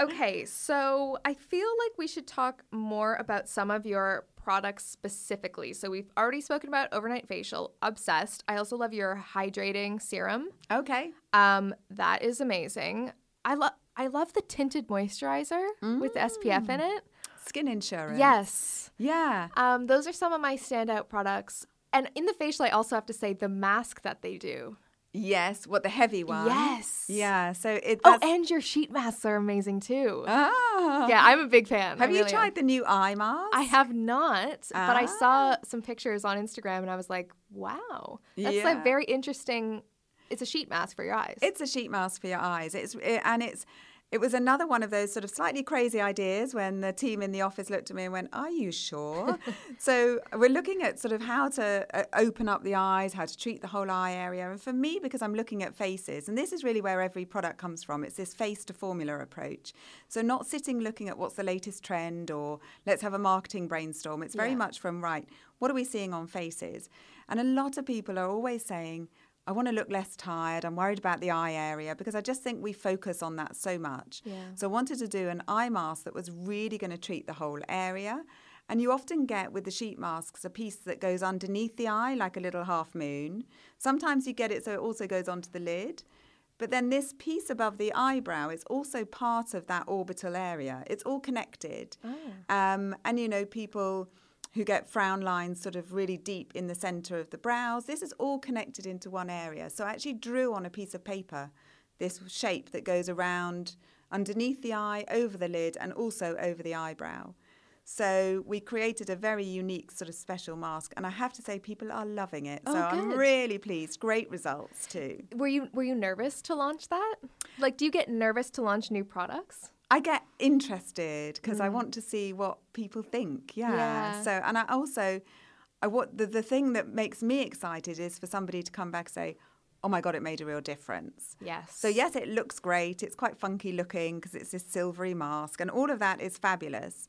S1: Okay, so I feel like we should talk more about some of your products specifically. So we've already spoken about overnight facial, obsessed. I also love your hydrating serum.
S2: Okay.
S1: Um, that is amazing. I love I love the tinted moisturizer with SPF in it.
S2: Skin insurance.
S1: Yes.
S2: Yeah.
S1: Um, those are some of my standout products. And in the facial, I also have to say the mask that they do.
S2: Yes. What the heavy one?
S1: Yes.
S2: Yeah. So it.
S1: Oh, and your sheet masks are amazing too.
S2: Ah.
S1: yeah, I'm a big fan.
S2: Have
S1: I
S2: you
S1: really am.
S2: tried the new eye mask?
S1: I have not, but I
S2: Ah.
S1: saw some pictures on Instagram and I was like, wow, that's
S2: Yeah.
S1: like very interesting. It's a sheet mask for your eyes.
S2: It's a sheet mask for your eyes. It's it, and it's it was another one of those sort of slightly crazy ideas when the team in the office looked at me and went, "Are you sure?" so we're looking at sort of how to uh, open up the eyes, how to treat the whole eye area. And for me, because I'm looking at faces, and this is really where every product comes from. It's this face to formula approach. So not sitting looking at what's the latest trend or let's have a marketing brainstorm. It's very
S1: Yeah.
S2: much from right. What are we seeing on faces? And a lot of people are always saying. I want to look less tired. I'm worried about the eye area because I just think we focus on that so much.
S1: Yeah.
S2: So I wanted to do an eye mask that was really going to treat the whole area. And you often get with the sheet masks a piece that goes underneath the eye, like a little half moon. Sometimes you get it so it also goes onto the lid. But then this piece above the eyebrow is also part of that orbital area. It's all connected. Um, and you know, people who get frown lines sort of really deep in the center of the brows, this is all connected into one area. So I actually drew on a piece of paper this shape that goes around underneath the eye, over the lid, and also over the eyebrow. So we created a very unique sort of special mask, and I have to say people are loving it. So
S1: Oh,
S2: I'm really pleased. Great results too.
S1: were you were you nervous to launch that? Like, do you get nervous to launch new products?
S2: I get interested because I want to see what people think. Yeah.
S1: Mm. Yeah.
S2: So, and I also, I what the, the thing that makes me excited is for somebody to come back and say, "Oh my god, it made a real difference."
S1: Yes.
S2: So yes, it looks great. It's quite funky looking because it's this silvery mask, and all of that is fabulous.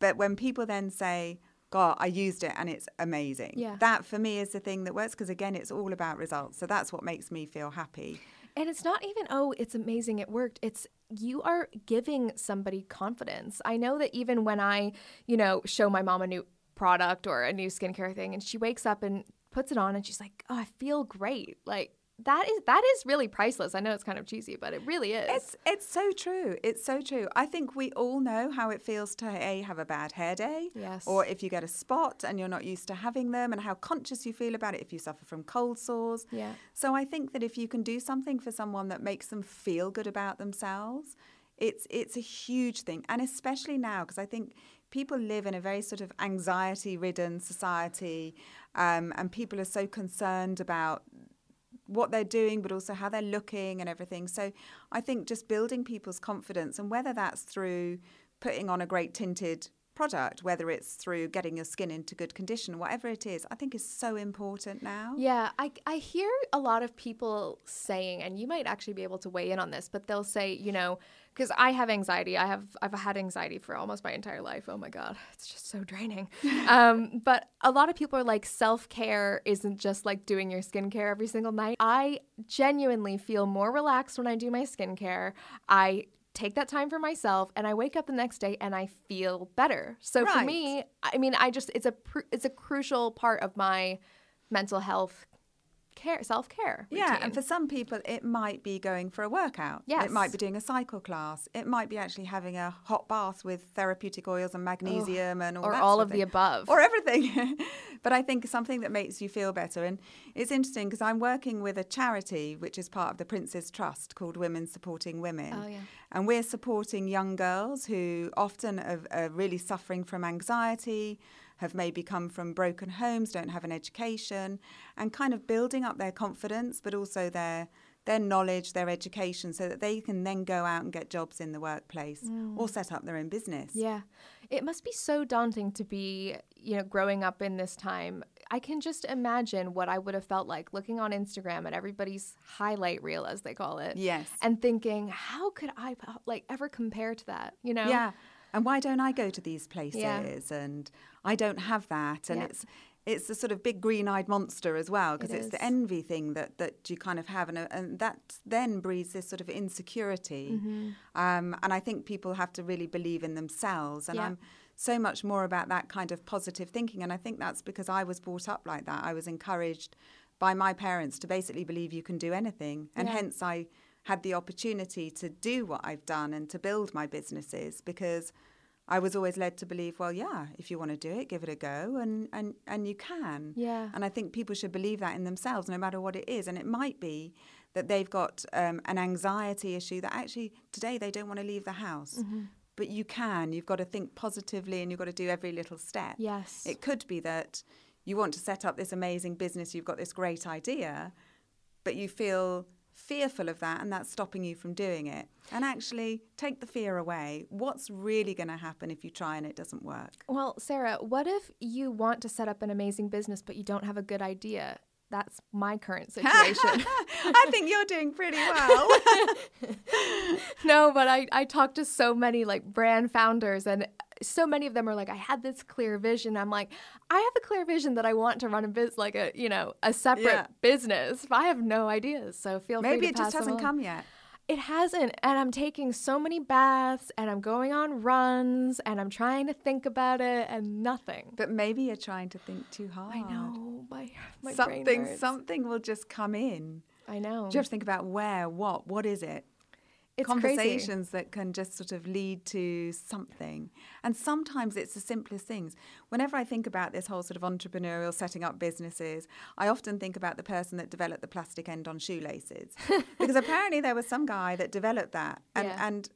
S2: But when people then say, God, I used it and it's amazing.
S1: Yeah.
S2: That for me is the thing that works because again, it's all about results. So that's what makes me feel happy.
S1: And it's not even, oh, it's amazing, it worked. It's you are giving somebody confidence. I know that even when I, you know, show my mom a new product or a new skincare thing and she wakes up and puts it on and she's like, oh, I feel great. Like that is that is really priceless. I know it's kind of cheesy, but it really is.
S2: It's it's so true. It's so true. I think we all know how it feels to a have a bad hair day,
S1: Yes.
S2: or if you get a spot and you're not used to having them, and how conscious you feel about it if you suffer from cold sores.
S1: Yeah.
S2: So I think that if you can do something for someone that makes them feel good about themselves, it's it's a huge thing, and especially now because I think people live in a very sort of anxiety-ridden society, um, and people are so concerned about what they're doing, but also how they're looking and everything. So I think just building people's confidence, and whether that's through putting on a great tinted product, whether it's through getting your skin into good condition, whatever it is, I think is so important now.
S1: Yeah, I, I hear a lot of people saying, and you might actually be able to weigh in on this, but they'll say, you know, because I have anxiety. I have I've had anxiety for almost my entire life. Oh my god, it's just so draining. um, but a lot of people are like, self care isn't just like doing your skincare every single night. I genuinely feel more relaxed when I do my skincare. I take that time for myself and I wake up the next day and I feel better. So for me, I mean, I just it's a pr- it's a crucial part of my mental health care, self-care.
S2: Yeah, and for some people, it might be going for a workout.
S1: Yes.
S2: It might be doing a cycle class. It might be actually having a hot bath with therapeutic oils and magnesium and all
S1: Or all of the above.
S2: Or everything. but I think something that makes you feel better. And it's interesting because I'm working with a charity which is part of the Prince's Trust called Women Supporting Women.
S1: Oh, yeah.
S2: And we're supporting young girls who often are, are really suffering from anxiety, have maybe come from broken homes, don't have an education, and kind of building up their confidence, but also their their knowledge, their education, so that they can then go out and get jobs in the workplace mm. or set up their own business.
S1: Yeah. It must be so daunting to be, you know, growing up in this time. I can just imagine what I would have felt like looking on Instagram at everybody's highlight reel, as they call it.
S2: Yes.
S1: And thinking, how could I, like, ever compare to that? You know?
S2: Yeah. And why don't I go to these places? And I don't have that. And
S1: Yeah.
S2: it's it's a sort of big green-eyed monster as well because
S1: It
S2: it's the envy thing that, that you kind of have, and, uh, and that then breeds this sort of insecurity.
S1: Mm-hmm.
S2: Um, and I think people have to really believe in themselves. And
S1: Yeah.
S2: I'm so much more about that kind of positive thinking. And I think that's because I was brought up like that. I was encouraged by my parents to basically believe you can do anything, and
S1: Yeah.
S2: hence I had the opportunity to do what I've done and to build my businesses because I was always led to believe, well, yeah, if you want to do it, give it a go, and and and you can.
S1: Yeah.
S2: And I think people should believe that in themselves, no matter what it is. And it might be that they've got um, an anxiety issue that actually today they don't want to leave the house.
S1: Mm-hmm.
S2: But you can. You've got to think positively, and you've got to do every little step.
S1: Yes.
S2: It could be that you want to set up this amazing business. You've got this great idea, but you feel fearful of that and that's stopping you from doing it. And actually, take the fear away. What's really going to happen if you try and it doesn't work?
S1: Well, Sarah, what if you want to set up an amazing business, but you don't have a good idea? That's my current situation.
S2: I think you're doing pretty well.
S1: no, but I, I talked to so many like brand founders and so many of them are like, I had this clear vision. I'm like, I have a clear vision that I want to run a biz like a you know a separate
S2: Yeah.
S1: business. But I have no ideas, so feel free
S2: Maybe it just hasn't
S1: along.
S2: come yet.
S1: It hasn't, and I'm taking so many baths, and I'm going on runs, and I'm trying to think about it, and nothing.
S2: But maybe you're trying to think too hard.
S1: I know my my brain
S2: Something,
S1: hurts.
S2: something will just come in.
S1: I know.
S2: Do you have to think about where, what, what is it?
S1: It's crazy.
S2: Conversations that can just sort of lead to something. And sometimes it's the simplest things. Whenever I think about this whole sort of entrepreneurial setting up businesses, I often think about the person that developed the plastic end on shoelaces. because apparently there was some guy that developed that. And,
S1: Yeah.
S2: and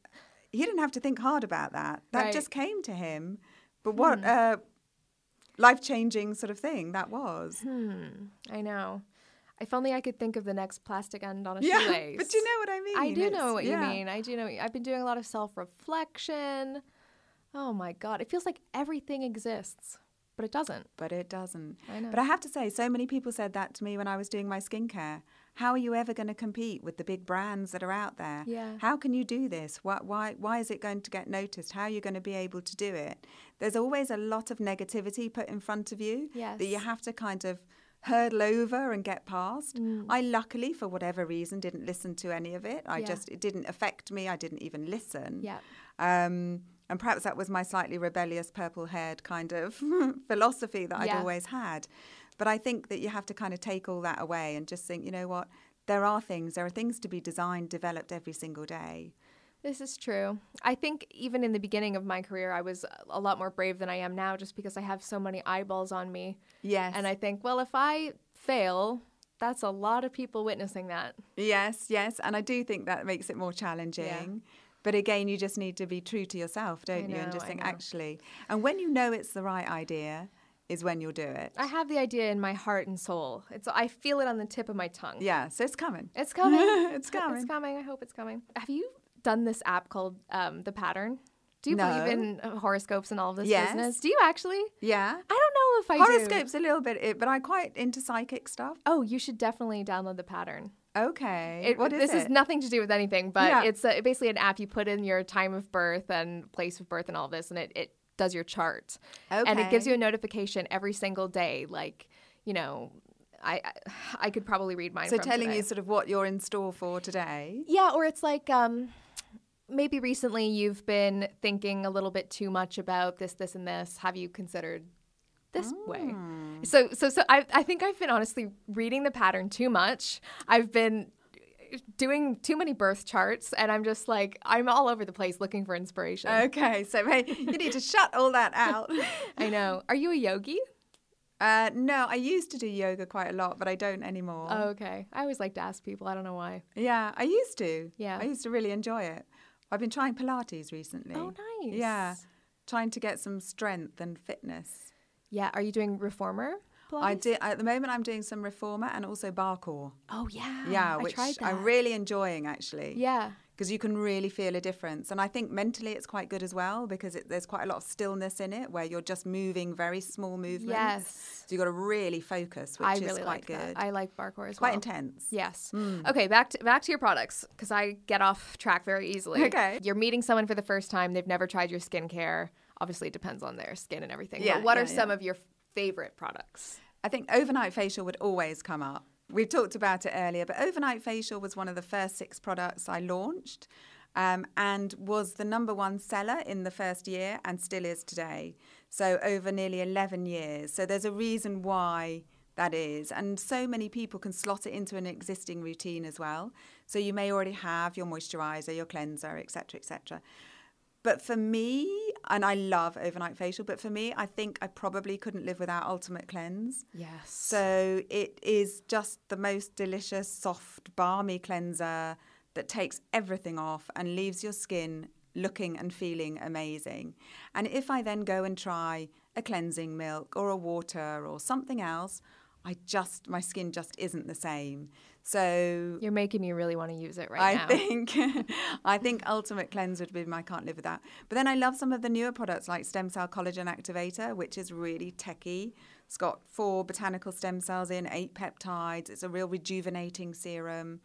S2: he didn't have to think hard about that. That
S1: Right. Hmm.
S2: just came to him. But what a life changing sort of thing that was.
S1: Hmm. I know. If only I could think of the next plastic end on a
S2: Yeah,
S1: shoelace.
S2: but you know what I mean.
S1: I do know what
S2: yeah.
S1: you mean. I do know. I've been doing a lot of self reflection. Oh my God. It feels like everything exists, but it doesn't.
S2: but it doesn't.
S1: I know.
S2: But I have to say, so many people said that to me when I was doing my skincare. How are you ever going to compete with the big brands that are out there?
S1: Yeah.
S2: How can you do this? Why, why, why is it going to get noticed? How are you going to be able to do it? There's always a lot of negativity put in front of you that you have to kind of hurdle over and get past.
S1: Mm.
S2: I luckily, for whatever reason, didn't listen to any of it. I
S1: Yeah.
S2: just, it didn't affect me. I didn't even listen.
S1: Yeah.
S2: Um, and perhaps that was my slightly rebellious, purple haired kind of philosophy that I'd always had. But I think that you have to kind of take all that away and just think, you know what? There are things, there are things to be designed, developed every single day.
S1: This is true. I think even in the beginning of my career, I was a lot more brave than I am now just because I have so many eyeballs on me.
S2: Yes.
S1: And I think, well, if I fail, that's a lot of people witnessing that.
S2: Yes, yes. And I do think that makes it more challenging. Yeah. But again, you just need to be true to yourself, don't you? And just think, actually. And when you know it's the right idea, is when you'll do it.
S1: I have the idea in my heart and soul. It's I feel it on the tip of my tongue.
S2: Yeah, so it's coming.
S1: It's coming.
S2: It's coming.
S1: It's coming. I hope it's coming. Have you done this app called um, The Pattern? Do you
S2: No.
S1: believe in uh, horoscopes and all of this
S2: Yes.
S1: business? Do you actually?
S2: Yeah.
S1: I don't know if I do.
S2: Horoscopes a little bit, it, but I'm quite into psychic stuff.
S1: Oh, you should definitely download the pattern.
S2: Okay.
S1: It,
S2: what is
S1: this
S2: it?
S1: is nothing to do with anything, but
S2: Yeah.
S1: it's a, basically an app. You put in your time of birth and place of birth and all this, and it, it does your chart. Okay. And it gives you a notification every single day. Like, you know, I I, I could probably read mine.
S2: so telling
S1: today.
S2: you sort of what you're in store for today.
S1: Yeah, or it's like um maybe recently you've been thinking a little bit too much about this, this, and this. Have you considered this way? So so so I I think I've been honestly reading the pattern too much. I've been doing too many birth charts and I'm just like I'm all over the place looking for inspiration.
S2: Okay, so hey, you need to shut all that out.
S1: I know. Are you a yogi?
S2: Uh, no, I used to do yoga quite a lot, but I don't anymore.
S1: Oh, okay. I always like to ask people. I don't know why.
S2: Yeah, I used to.
S1: Yeah.
S2: I used to really enjoy it. I've been trying Pilates recently.
S1: Oh, nice.
S2: Yeah, trying to get some strength and fitness.
S1: Yeah. Are you doing reformer?
S2: I did at the moment. I'm doing some reformer and also Barrecore.
S1: Oh yeah.
S2: Yeah,
S1: I
S2: which
S1: that.
S2: I'm really enjoying actually.
S1: Yeah.
S2: Because you can really feel a difference, and I think mentally it's quite good as well because it, there's quite a lot of stillness in it where you're just moving very small movements.
S1: Yes.
S2: So you've got to really focus, which
S1: I
S2: is
S1: really
S2: quite
S1: like
S2: good.
S1: that. I like Barrecore as
S2: quite
S1: well.
S2: Quite intense.
S1: Yes. Hmm. Okay, back to back to your products because I get off track very easily.
S2: Okay.
S1: You're meeting someone for the first time. They've never tried your skincare. Obviously, it depends on their skin and everything.
S2: Yeah,
S1: but what
S2: yeah,
S1: are some
S2: yeah.
S1: of your favorite products?
S2: I think overnight facial would always come up. We've talked about it earlier, but overnight facial was one of the first six products I launched um, and was the number one seller in the first year and still is today. So, over nearly 11 years. So, there's a reason why that is. And so many people can slot it into an existing routine as well. So, you may already have your moisturizer, your cleanser, etc., etc. But for me, and I love overnight facial, but for me, I think I probably couldn't live without Ultimate Cleanse.
S1: Yes.
S2: So it is just the most delicious, soft, balmy cleanser that takes everything off and leaves your skin looking and feeling amazing. And if I then go and try a cleansing milk or a water or something else, I just my skin just isn't the same. So
S1: You're making me really want to use it right
S2: I
S1: now.
S2: think I think Ultimate Cleanse would be my can't live without. But then I love some of the newer products like Stem Cell Collagen Activator, which is really techy. It's got four botanical stem cells in, eight peptides. It's a real rejuvenating serum.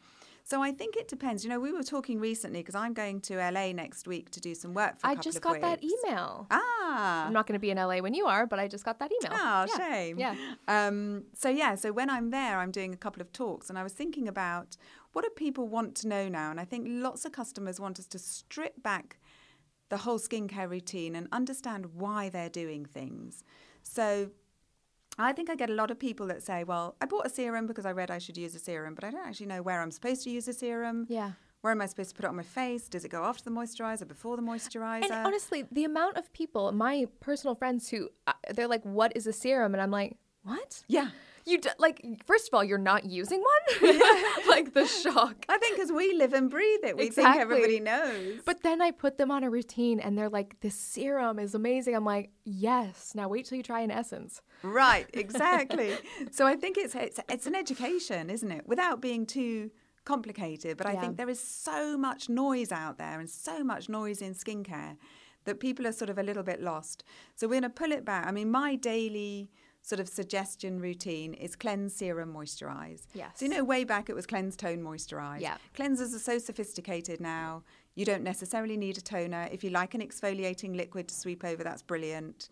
S2: So I think it depends. You know, we were talking recently because I'm going to LA next week to do some work for a
S1: I just got that email.
S2: Ah.
S1: I'm not going to be in LA when you are, but I just got that email.
S2: Oh,
S1: Yeah.
S2: shame.
S1: Yeah.
S2: Um, so yeah, so when I'm there, I'm doing a couple of talks, and I was thinking about what do people want to know now, and I think lots of customers want us to strip back the whole skincare routine and understand why they're doing things. So. I think I get a lot of people that say, "Well, I bought a serum because I read I should use a serum, but I don't actually know where I'm supposed to use a serum.
S1: Yeah.
S2: Where am I supposed to put it on my face? Does it go after the moisturizer, before the moisturizer?
S1: And honestly, the amount of people, my personal friends, who uh, they're like, "What is a serum?" and I'm like, "What?
S2: yeah.
S1: You d- like? First of all, you're not using one. like the shock.
S2: I think because we live and breathe it, we
S1: Exactly.
S2: think everybody knows.
S1: But then I put them on a routine, and they're like, "This serum is amazing." I'm like, "Yes." Now wait till you try an essence.
S2: Right, exactly. so I think it's, it's it's an education, isn't it? Without being too complicated. But I
S1: Yeah.
S2: think there is so much noise out there and so much noise in skincare that people are sort of a little bit lost. So we're going to pull it back. I mean, my daily sort of suggestion routine is cleanse, serum, moisturize.
S1: Yes.
S2: So you know, way back it was cleanse, tone, moisturize.
S1: Yeah.
S2: Cleansers are so sophisticated now. You don't necessarily need a toner. If you like an exfoliating liquid to sweep over, that's brilliant.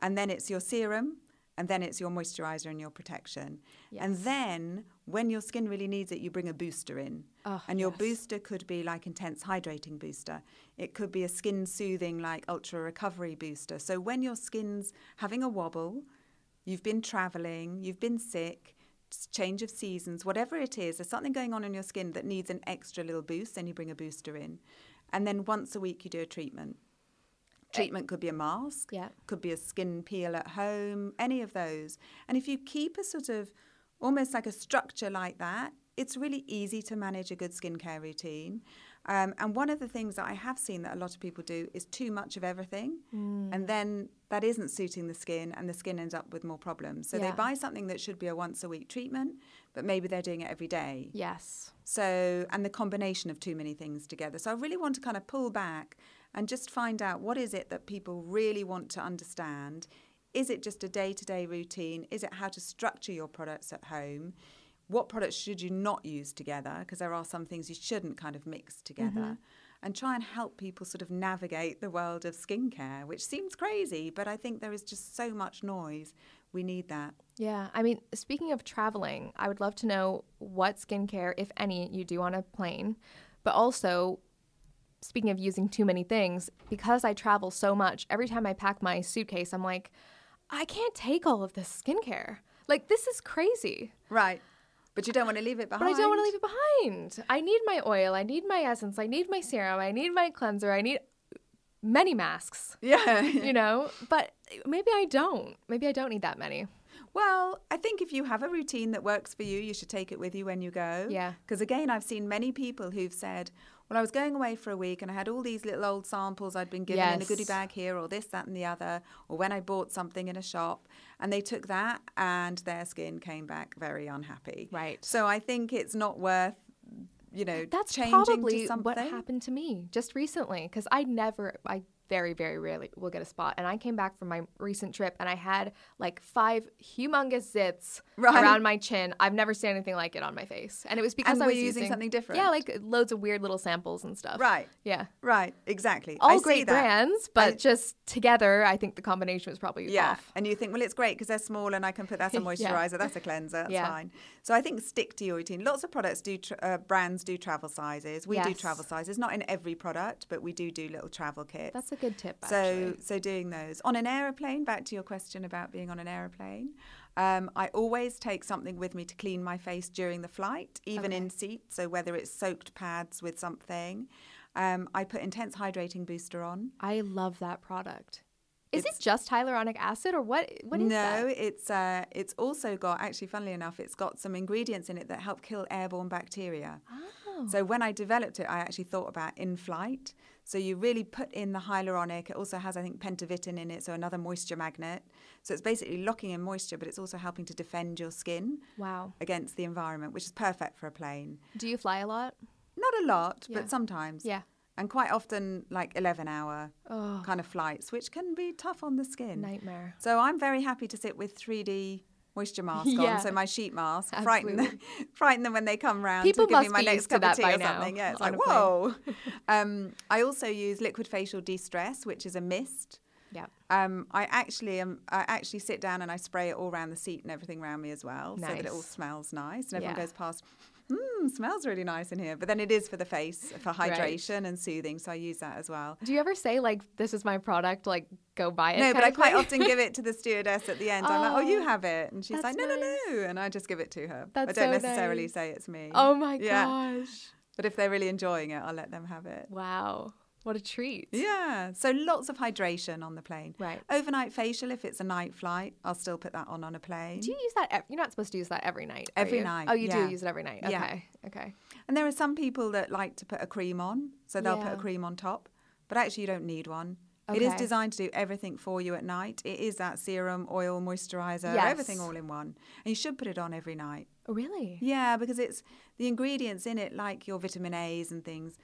S2: And then it's your serum, and then it's your moisturizer and your protection. Yes. And then when your skin really needs it, you bring a booster in.
S1: Oh,
S2: and your
S1: yes.
S2: booster could be like intense hydrating booster. It could be a skin soothing like ultra recovery booster. So when your skin's having a wobble, you've been traveling, you've been sick, change of seasons, whatever it is, there's something going on in your skin that needs an extra little boost, then you bring a booster in. And then once a week you do a treatment. Eh. Treatment could be a mask,
S1: Yeah.
S2: could be a skin peel at home, any of those. And if you keep a sort of almost like a structure like that, it's really easy to manage a good skincare routine. Um, and one of the things that I have seen that a lot of people do is too much of everything. And then that isn't suiting the skin, and the skin ends up with more problems. So
S1: Yeah.
S2: they buy something that should be a once a week treatment, but maybe they're doing it every day.
S1: Yes.
S2: So, and the combination of too many things together. So, I really want to kind of pull back and just find out what is it that people really want to understand. Is it just a day to day routine? Is it how to structure your products at home? What products should you not use together? Because there are some things you shouldn't kind of mix together. Mm-hmm. And try and help people sort of navigate the world of skincare, which seems crazy, but I think there is just so much noise. We need that.
S1: Yeah. I mean, speaking of traveling, I would love to know what skincare, if any, you do on a plane. But also, speaking of using too many things, because I travel so much, every time I pack my suitcase, I'm like, I can't take all of this skincare. Like, this is crazy.
S2: Right. But you don't want to leave it behind. But.
S1: I don't want to leave it behind. I need my oil, I need my essence, I need my serum, I need my cleanser, I need many masks,
S2: Yeah.
S1: you know? But maybe I don't. Maybe I don't need that many.
S2: Well, I think if you have a routine that works for you, you should take it with you when you go.
S1: Yeah.
S2: Because again, I've seen many people who've said, well, I was going away for a week and I had all these little old samples I'd been given in a goodie bag here, or this, that, and the other, or when I bought something in a shop. And they took that and their skin came back very unhappy.
S1: Right.
S2: So I think it's not worth, you know,
S1: That's
S2: changing
S1: probably what happened to me just recently because I never, I very, very rarely will get a spot. And I came back from my recent trip and I had like five humongous zits
S2: Right.
S1: around my chin. I've never seen anything like it on my face. And it was because
S2: And
S1: I was
S2: you using something different?
S1: Yeah, like loads of weird little samples and stuff.
S2: Right.
S1: Yeah.
S2: Right, exactly.
S1: All
S2: I
S1: great
S2: that.
S1: brands, but
S2: I-
S1: just together, I think the combination was probably
S2: Yeah,
S1: off.
S2: and you think, well, it's great because they're small and I can put that on
S1: Yeah.
S2: moisturizer. That's a cleanser. That's
S1: Yeah.
S2: fine. So I think stick to your routine. Lots of products do, tr uh, brands do travel sizes. We do travel sizes, not in every product, but we do do little travel kits.
S1: That's a good tip,
S2: So,
S1: actually.
S2: so doing those on an aeroplane. Back to your question about being on an aeroplane. Um, I always take something with me to clean my face during the flight, even in seat. So whether it's soaked pads with something, um, I put intense hydrating booster on.
S1: I love that product. Is
S2: It's-
S1: it just hyaluronic acid or what? What is
S2: no,
S1: that?
S2: it's uh, it's also got actually, funnily enough, it's got some ingredients in it that help kill airborne bacteria.
S1: Oh.
S2: So when I developed it, I actually thought about in flight. So you really put in the hyaluronic. It also has, I think, pentavitin in it, so another moisture magnet. So it's basically locking in moisture, but it's also helping to defend your skin
S1: Wow.
S2: against the environment, which is perfect for a plane.
S1: Do you fly a lot?
S2: Not a lot,
S1: Yeah.
S2: but sometimes.
S1: Yeah.
S2: And quite often, like 11 hour
S1: Oh.
S2: kind of flights, which can be tough on the skin.
S1: Nightmare.
S2: So I'm very happy to sit with 3D moisture mask
S1: Yeah.
S2: on, so my sheet mask, frighten them, frighten them when they come round
S1: People
S2: to give me my next
S1: to
S2: cup of
S1: that
S2: tea
S1: by
S2: or
S1: now
S2: something. Yeah, it's like whoa. um, I also use liquid facial de-stress, which is a mist.
S1: Yeah.
S2: Um, I actually um, I actually sit down and I spray it all around the seat and everything around me as well, so that it all smells nice and everyone
S1: Yeah.
S2: goes past. Hmm, smells really nice in here. But then it is for the face, for
S1: Right.
S2: hydration and soothing. So I use that as well.
S1: Do you ever say like, "This is my product"? Like, go buy it.
S2: No, but I quite often give it to the stewardess at the end. I'm like, oh, you
S1: Oh,
S2: have it. And she's like, no, no, no. And I just give it to her.
S1: That's
S2: I don't
S1: so
S2: necessarily
S1: nice.
S2: say it's me.
S1: Oh my
S2: Yeah.
S1: gosh!
S2: But if they're really enjoying it, I'll let them have it.
S1: Wow, what a treat.
S2: Yeah. So lots of hydration on the plane.
S1: Right.
S2: Overnight facial, if it's a night flight, I'll still put that on on a plane.
S1: Do you use that? ev- You're not supposed to use that every night.
S2: Every
S1: you?
S2: night,
S1: Oh, you
S2: yeah.
S1: do use it every night.
S2: Yeah.
S1: Okay. Okay.
S2: And there are some people that like to put a cream on, so they'll put a cream on top. But actually, you don't need one. Okay. It is designed to do everything for you at night. It is that serum, oil, moisturizer,
S1: Yes.
S2: everything all in one. And you should put it on every night.
S1: Oh, really?
S2: Yeah, because it's the ingredients in it, like your vitamin A's and things.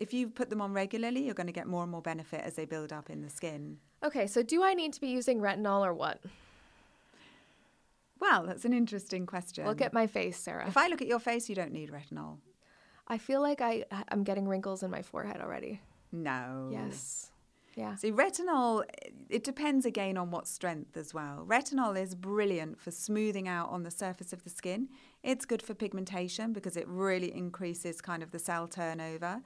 S2: If you put them on regularly, you're going to get more and more benefit as they build up in the skin.
S1: Okay. So, do I need to be using retinol or what?
S2: Well, that's an interesting question.
S1: Look at my face, Sarah.
S2: if I look at your face, you don't need retinol.
S1: I feel like I I'm getting wrinkles in my forehead already.
S2: No.
S1: Yes. Yeah.
S2: See, retinol, it depends again on what strength as well. Retinol is brilliant for smoothing out on the surface of the skin. It's good for pigmentation because it really increases kind of the cell turnover.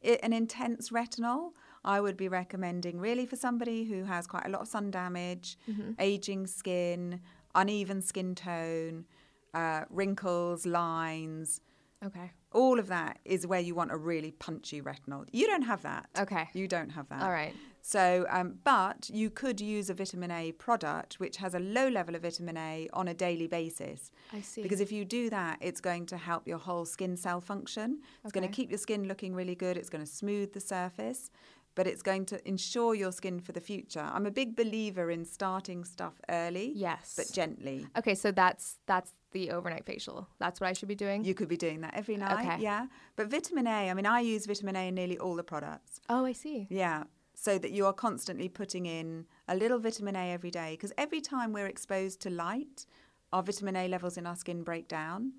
S2: It, an intense retinol, I would be recommending really for somebody who has quite a lot of sun damage, aging skin, uneven skin tone, uh, wrinkles, lines.
S1: Okay.
S2: All of that is where you want a really punchy retinol. You don't have that.
S1: Okay.
S2: You don't have that.
S1: All right.
S2: So, um, but you could use a vitamin A product which has a low level of vitamin A on a daily basis.
S1: I see.
S2: Because if you do that, it's going to help your whole skin cell function. It's going to keep your skin looking really good. It's going to smooth the surface. but it's going to ensure your skin for the future. I'm a big believer in starting stuff early,
S1: Yes.
S2: but gently.
S1: Okay, so that's that's the overnight facial. That's what I should be doing.
S2: You could be doing that every night,
S1: Okay.
S2: yeah. But vitamin A, I mean, I use vitamin A in nearly all the products.
S1: oh, I see.
S2: Yeah. So that you are constantly putting in a little vitamin A every day. Because every time we're exposed to light, our vitamin A levels in our skin break down.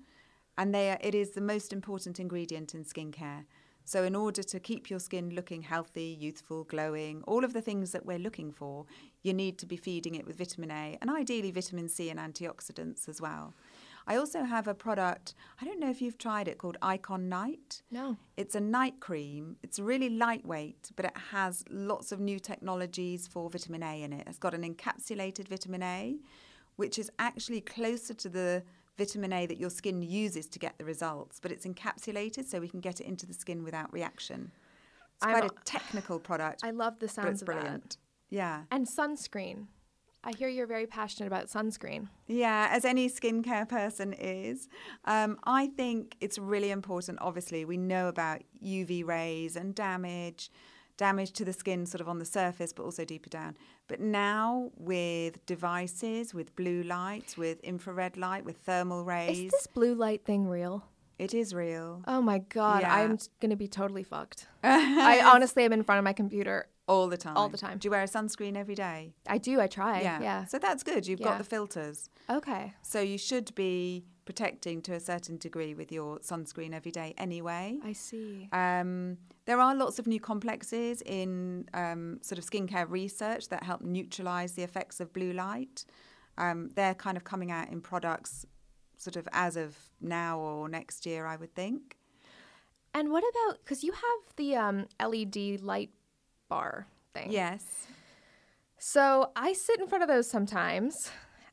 S2: And they are, it is the most important ingredient in skincare. So, in order to keep your skin looking healthy, youthful, glowing, all of the things that we're looking for, you need to be feeding it with vitamin A and ideally vitamin C and antioxidants as well. I also have a product, I don't know if you've tried it, called Icon Night.
S1: No.
S2: It's a night cream. It's really lightweight, but it has lots of new technologies for vitamin A in it. It's got an encapsulated vitamin A, which is actually closer to the vitamin A that your skin uses to get the results, but it's encapsulated so we can get it into the skin without reaction. It's
S1: I'm
S2: quite
S1: a-
S2: technical product.
S1: I love the sounds
S2: it's
S1: of that.
S2: brilliant. Yeah.
S1: And sunscreen. I hear you're very passionate about sunscreen.
S2: Yeah, as any skincare person is. Um, I think it's really important. Obviously, we know about UV rays and damage, damage to the skin sort of on the surface, but also deeper down. But now with devices, with blue lights, with infrared light, with thermal rays,
S1: Is this blue light thing real?
S2: it is real.
S1: Oh my god,
S2: Yeah.
S1: I'm going to be totally fucked. I honestly am in front of my computer.
S2: All the time.
S1: All the time.
S2: Do you wear a sunscreen every day?
S1: I do, I try. Yeah. yeah.
S2: So that's good. You've
S1: Yeah.
S2: got the filters.
S1: okay.
S2: So you should be protecting to a certain degree with your sunscreen every day anyway.
S1: I see.
S2: Um, there are lots of new complexes in um, sort of skincare research that help neutralize the effects of blue light. Um, they're kind of coming out in products sort of as of now or next year, I would think.
S1: And what about cuz you have the um, LED light bar thing.
S2: Yes.
S1: So, I sit in front of those sometimes.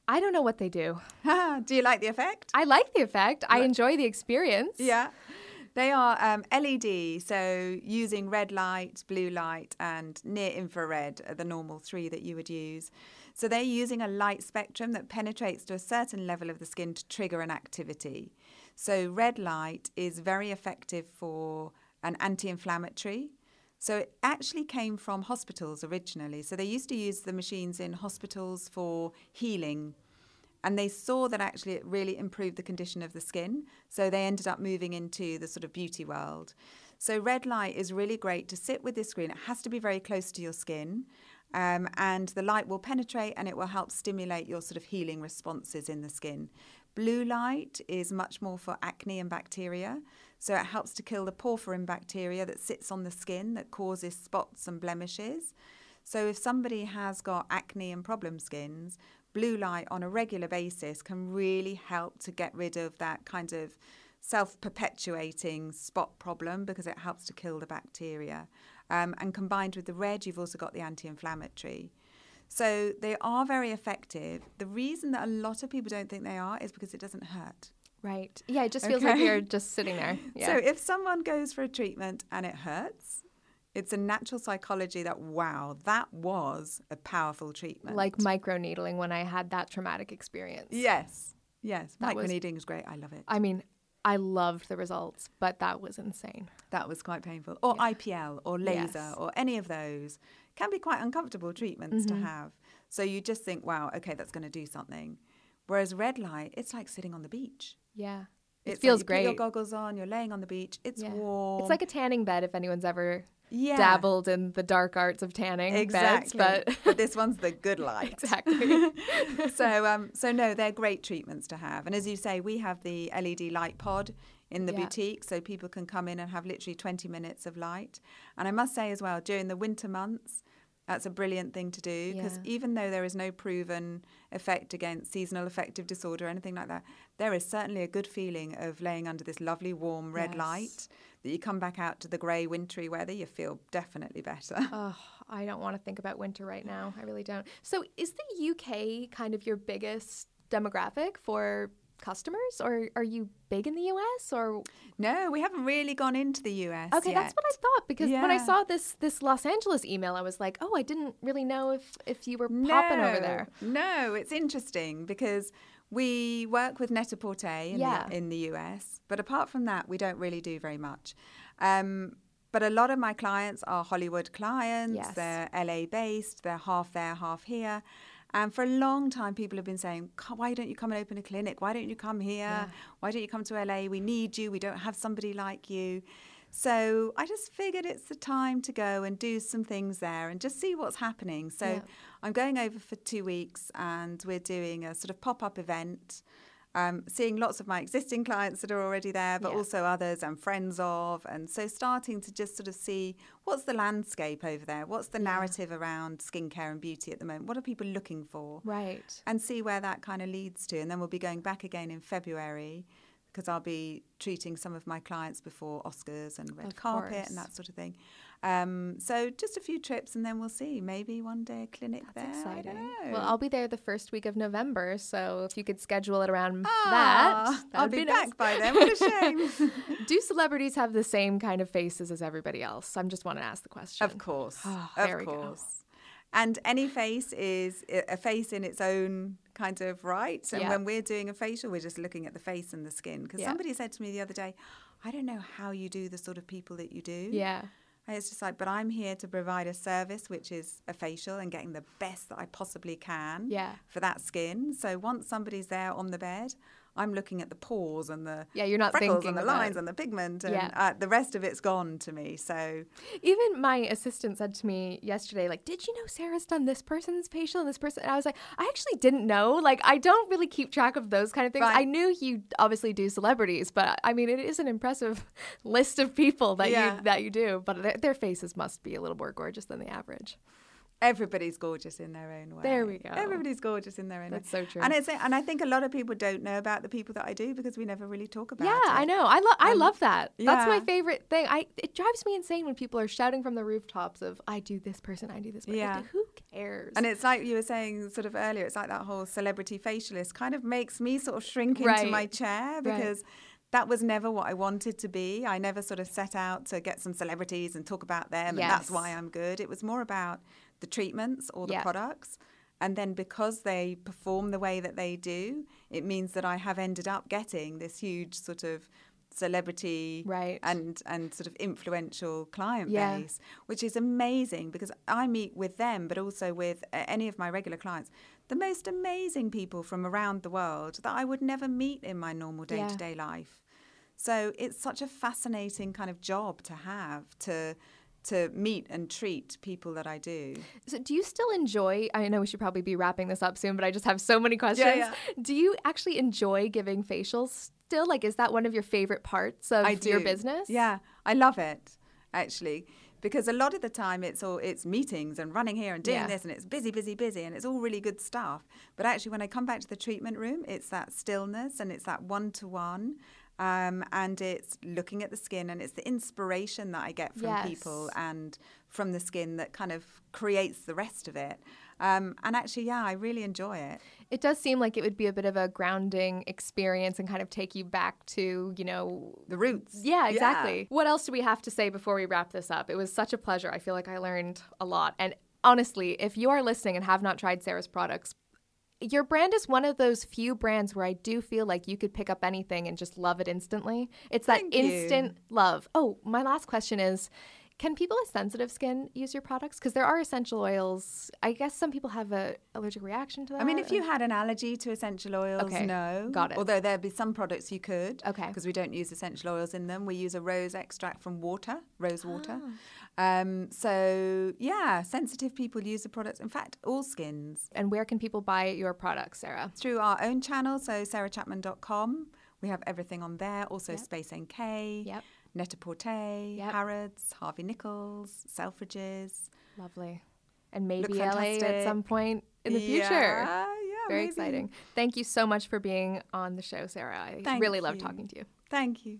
S1: I don't know what they do.
S2: Do you like the effect?
S1: I like the effect. I enjoy the experience.
S2: Yeah. They are um, LED, so using red light, blue light, and near infrared are the normal three that you would use. So they're using a light spectrum that penetrates to a certain level of the skin to trigger an activity. So red light is very effective for an anti inflammatory. So it actually came from hospitals originally. So they used to use the machines in hospitals for healing and they saw that actually it really improved the condition of the skin. So they ended up moving into the sort of beauty world. So red light is really great to sit with this screen. It has to be very close to your skin. Um, and the light will penetrate and it will help stimulate your sort of healing responses in the skin. Blue light is much more for acne and bacteria. So it helps to kill the porphyrin bacteria that sits on the skin that causes spots and blemishes. So if somebody has got acne and problem skins, blue light on a regular basis can really help to get rid of that kind of self perpetuating spot problem because it helps to kill the bacteria. Um, and combined with the red, you've also got the anti inflammatory. So they are very effective. The reason that a lot of people don't think they are is because it doesn't hurt.
S1: Right. Yeah, it just feels like you're just sitting there. Yeah.
S2: So if someone goes for a treatment and it hurts, it's a natural psychology that, wow, that was a powerful treatment.
S1: like microneedling when I had that traumatic experience.
S2: Yes. Yes.
S1: That was-
S2: Microneedling is great. I love it.
S1: I mean, I loved the results, but that was insane.
S2: That was quite painful. Or IPL or laser
S1: Yes.
S2: or any of those can be quite uncomfortable treatments to mm-hmm. have. So you just think, wow, okay, that's going to do something. Whereas red light, it's like sitting on the beach.
S1: Yeah. It
S2: It's
S1: feels
S2: like you
S1: great.
S2: Put your goggles on, you're laying on the beach. It's
S1: Yeah.
S2: warm.
S1: It's like a tanning bed if anyone's ever
S2: Yeah.
S1: dabbled in the dark arts of tanning
S2: exactly.
S1: beds, but
S2: this one's the good light.
S1: exactly.
S2: so um, so no, they're great treatments to have. And as you say, we have the LED light pod in the
S1: Yeah.
S2: boutique, so people can come in and have literally 20 minutes of light. And I must say as well, during the winter months, that's a brilliant thing to do because
S1: Yeah.
S2: even though there is no proven effect against seasonal affective disorder or anything like that, there is certainly a good feeling of laying under this lovely warm red
S1: Yes.
S2: light that you come back out to the grey wintry weather, you feel definitely better.
S1: oh, I don't want to think about winter right now. I really don't. So, is the UK kind of your biggest demographic for customers, or are you big in the US? Or
S2: no, we haven't really gone into the US.
S1: okay, that's what I thought because when I saw this this Los Angeles email, I was like, oh, I didn't really know if if you were popping over there.
S2: No, it's interesting because we work with Net-a-Porter in,
S1: Yeah.
S2: the, in the US, but apart from that, we don't really do very much. Um, but a lot of my clients are Hollywood clients.
S1: Yes.
S2: They're LA based. They're half there, half here. And for a long time, people have been saying, why don't you come and open a clinic? Why don't you come here? Why don't you come to LA? We need you. We don't have somebody like you. So I just figured it's the time to go and do some things there and just see what's happening. So
S1: Yeah.
S2: I'm going over for two weeks and we're doing a sort of pop up event. Um, seeing lots of my existing clients that are already there, but
S1: Yeah.
S2: also others I'm friends of. And so starting to just sort of see what's the landscape over there? What's the narrative around skincare and beauty at the moment? What are people looking for?
S1: Right.
S2: And see where that kind of leads to. And then we'll be going back again in February because I'll be treating some of my clients before Oscars and red
S1: Of
S2: carpet
S1: course.
S2: and that sort of thing. Um, so just a few trips and then we'll see. Maybe one day a clinic
S1: That's
S2: there.
S1: Exciting. Well. I'll be there the first week of November, so if you could schedule it around
S2: Ah,
S1: that, that
S2: I'll be,
S1: be, nice.
S2: back by then. What a shame.
S1: Do celebrities have the same kind of faces as everybody else? I'm just want to ask the question.
S2: Of course.
S1: Oh,
S2: of course. And any face is a face in its own kind of right. And
S1: Yeah.
S2: when we're doing a facial, we're just looking at the face and the skin. Because
S1: Yeah.
S2: somebody said to me the other day, I don't know how you do the sort of people that you do.
S1: Yeah.
S2: And it's just like, but I'm here to provide a service, which is a facial and getting the best that I possibly can
S1: Yeah.
S2: for that skin. So once somebody's there on the bed, I'm looking at the pores and the
S1: Yeah, you're not
S2: freckles
S1: thinking
S2: and the lines and the pigment, and
S1: Yeah.
S2: uh, the rest of it's gone to me. So
S1: Even my assistant said to me yesterday, like, did you know Sarah's done this person's facial and this person? And I was like, I actually didn't know. Like, I don't really keep track of those kind of things.
S2: Right.
S1: I knew you obviously do celebrities, but I mean, it is an impressive list of people that
S2: Yeah.
S1: you that you do. But their faces must be a little more gorgeous than the average.
S2: Everybody's gorgeous in their own way.
S1: There we go.
S2: Everybody's gorgeous in their own
S1: That's
S2: way.
S1: That's so true.
S2: And it's and I think a lot of people don't know about the people that I do because we never really talk about
S1: Yeah,
S2: it.
S1: I know. I love. I um, love that. That's my favorite thing. I it drives me insane when people are shouting from the rooftops of "I do this person, I do this." person."
S2: Yeah.
S1: Who cares?
S2: And it's like you were saying sort of earlier, it's like that whole celebrity facialist kind of makes me sort of shrink into my chair because that was never what I wanted to be. I never sort of set out to get some celebrities and talk about them and that's why I'm good. It was more about the treatments or the
S1: Yeah.
S2: products. And then because they perform the way that they do, it means that I have ended up getting this huge sort of celebrity
S1: Right.
S2: and and sort of influential client
S1: Yeah.
S2: base, which is amazing because I meet with them, but also with any of my regular clients, the most amazing people from around the world that I would never meet in my normal day to day life. So it's such a fascinating kind of job to have to to meet and treat people that I do.
S1: So do you still enjoy? I know we should probably be wrapping this up soon, but I just have so many questions.
S2: yeah.
S1: Do you actually enjoy giving facials still? Like, is that one of your favorite parts of
S2: I do.
S1: your business?
S2: Yeah, I love it actually because a lot of the time it's all it's meetings and running here and doing
S1: Yeah.
S2: this and it's busy, busy, busy and it's all really good stuff. But actually, when I come back to the treatment room, it's that stillness and it's that one to one. Um, and it's looking at the skin and it's the inspiration that I get from people and from the skin that kind of creates the rest of it. Um, and actually, yeah, I really enjoy it.
S1: It does seem like it would be a bit of a grounding experience and kind of take you back to, you know,
S2: The roots.
S1: Yeah, exactly. What else do we have to say before we wrap this up? It was such a pleasure. I feel like I learned a lot. And honestly, if you are listening and have not tried Sarah's products, your brand is one of those few brands where I do feel like you could pick up anything and just love it instantly. It's that
S2: Thank you.
S1: instant love. Oh, my last question is can people with sensitive skin use your products? Because there are essential oils. I guess some people have a allergic reaction to that.
S2: I mean, if you had an allergy to essential oils,
S1: Okay,
S2: no.
S1: got it.
S2: Although there'd be some products you could.
S1: Okay.
S2: Because we don't use essential oils in them. We use a rose extract from water, rose water.
S1: Ah.
S2: Um, so, yeah, sensitive people use the products. In fact, all skins.
S1: and where can people buy your products, Sarah?
S2: Through our own channel, so sarahchapman.com. We have everything on there. Also, Space NK,
S1: Yep.
S2: Net-a-Porter,
S1: Yep.
S2: Harrods, Harvey Nichols, Selfridges.
S1: Lovely. And maybe LA at some point in the future.
S2: Yeah, yeah,
S1: Very
S2: maybe.
S1: exciting. Thank you so much for being on the show, Sarah. I
S2: Thank
S1: really love talking to you.
S2: Thank you.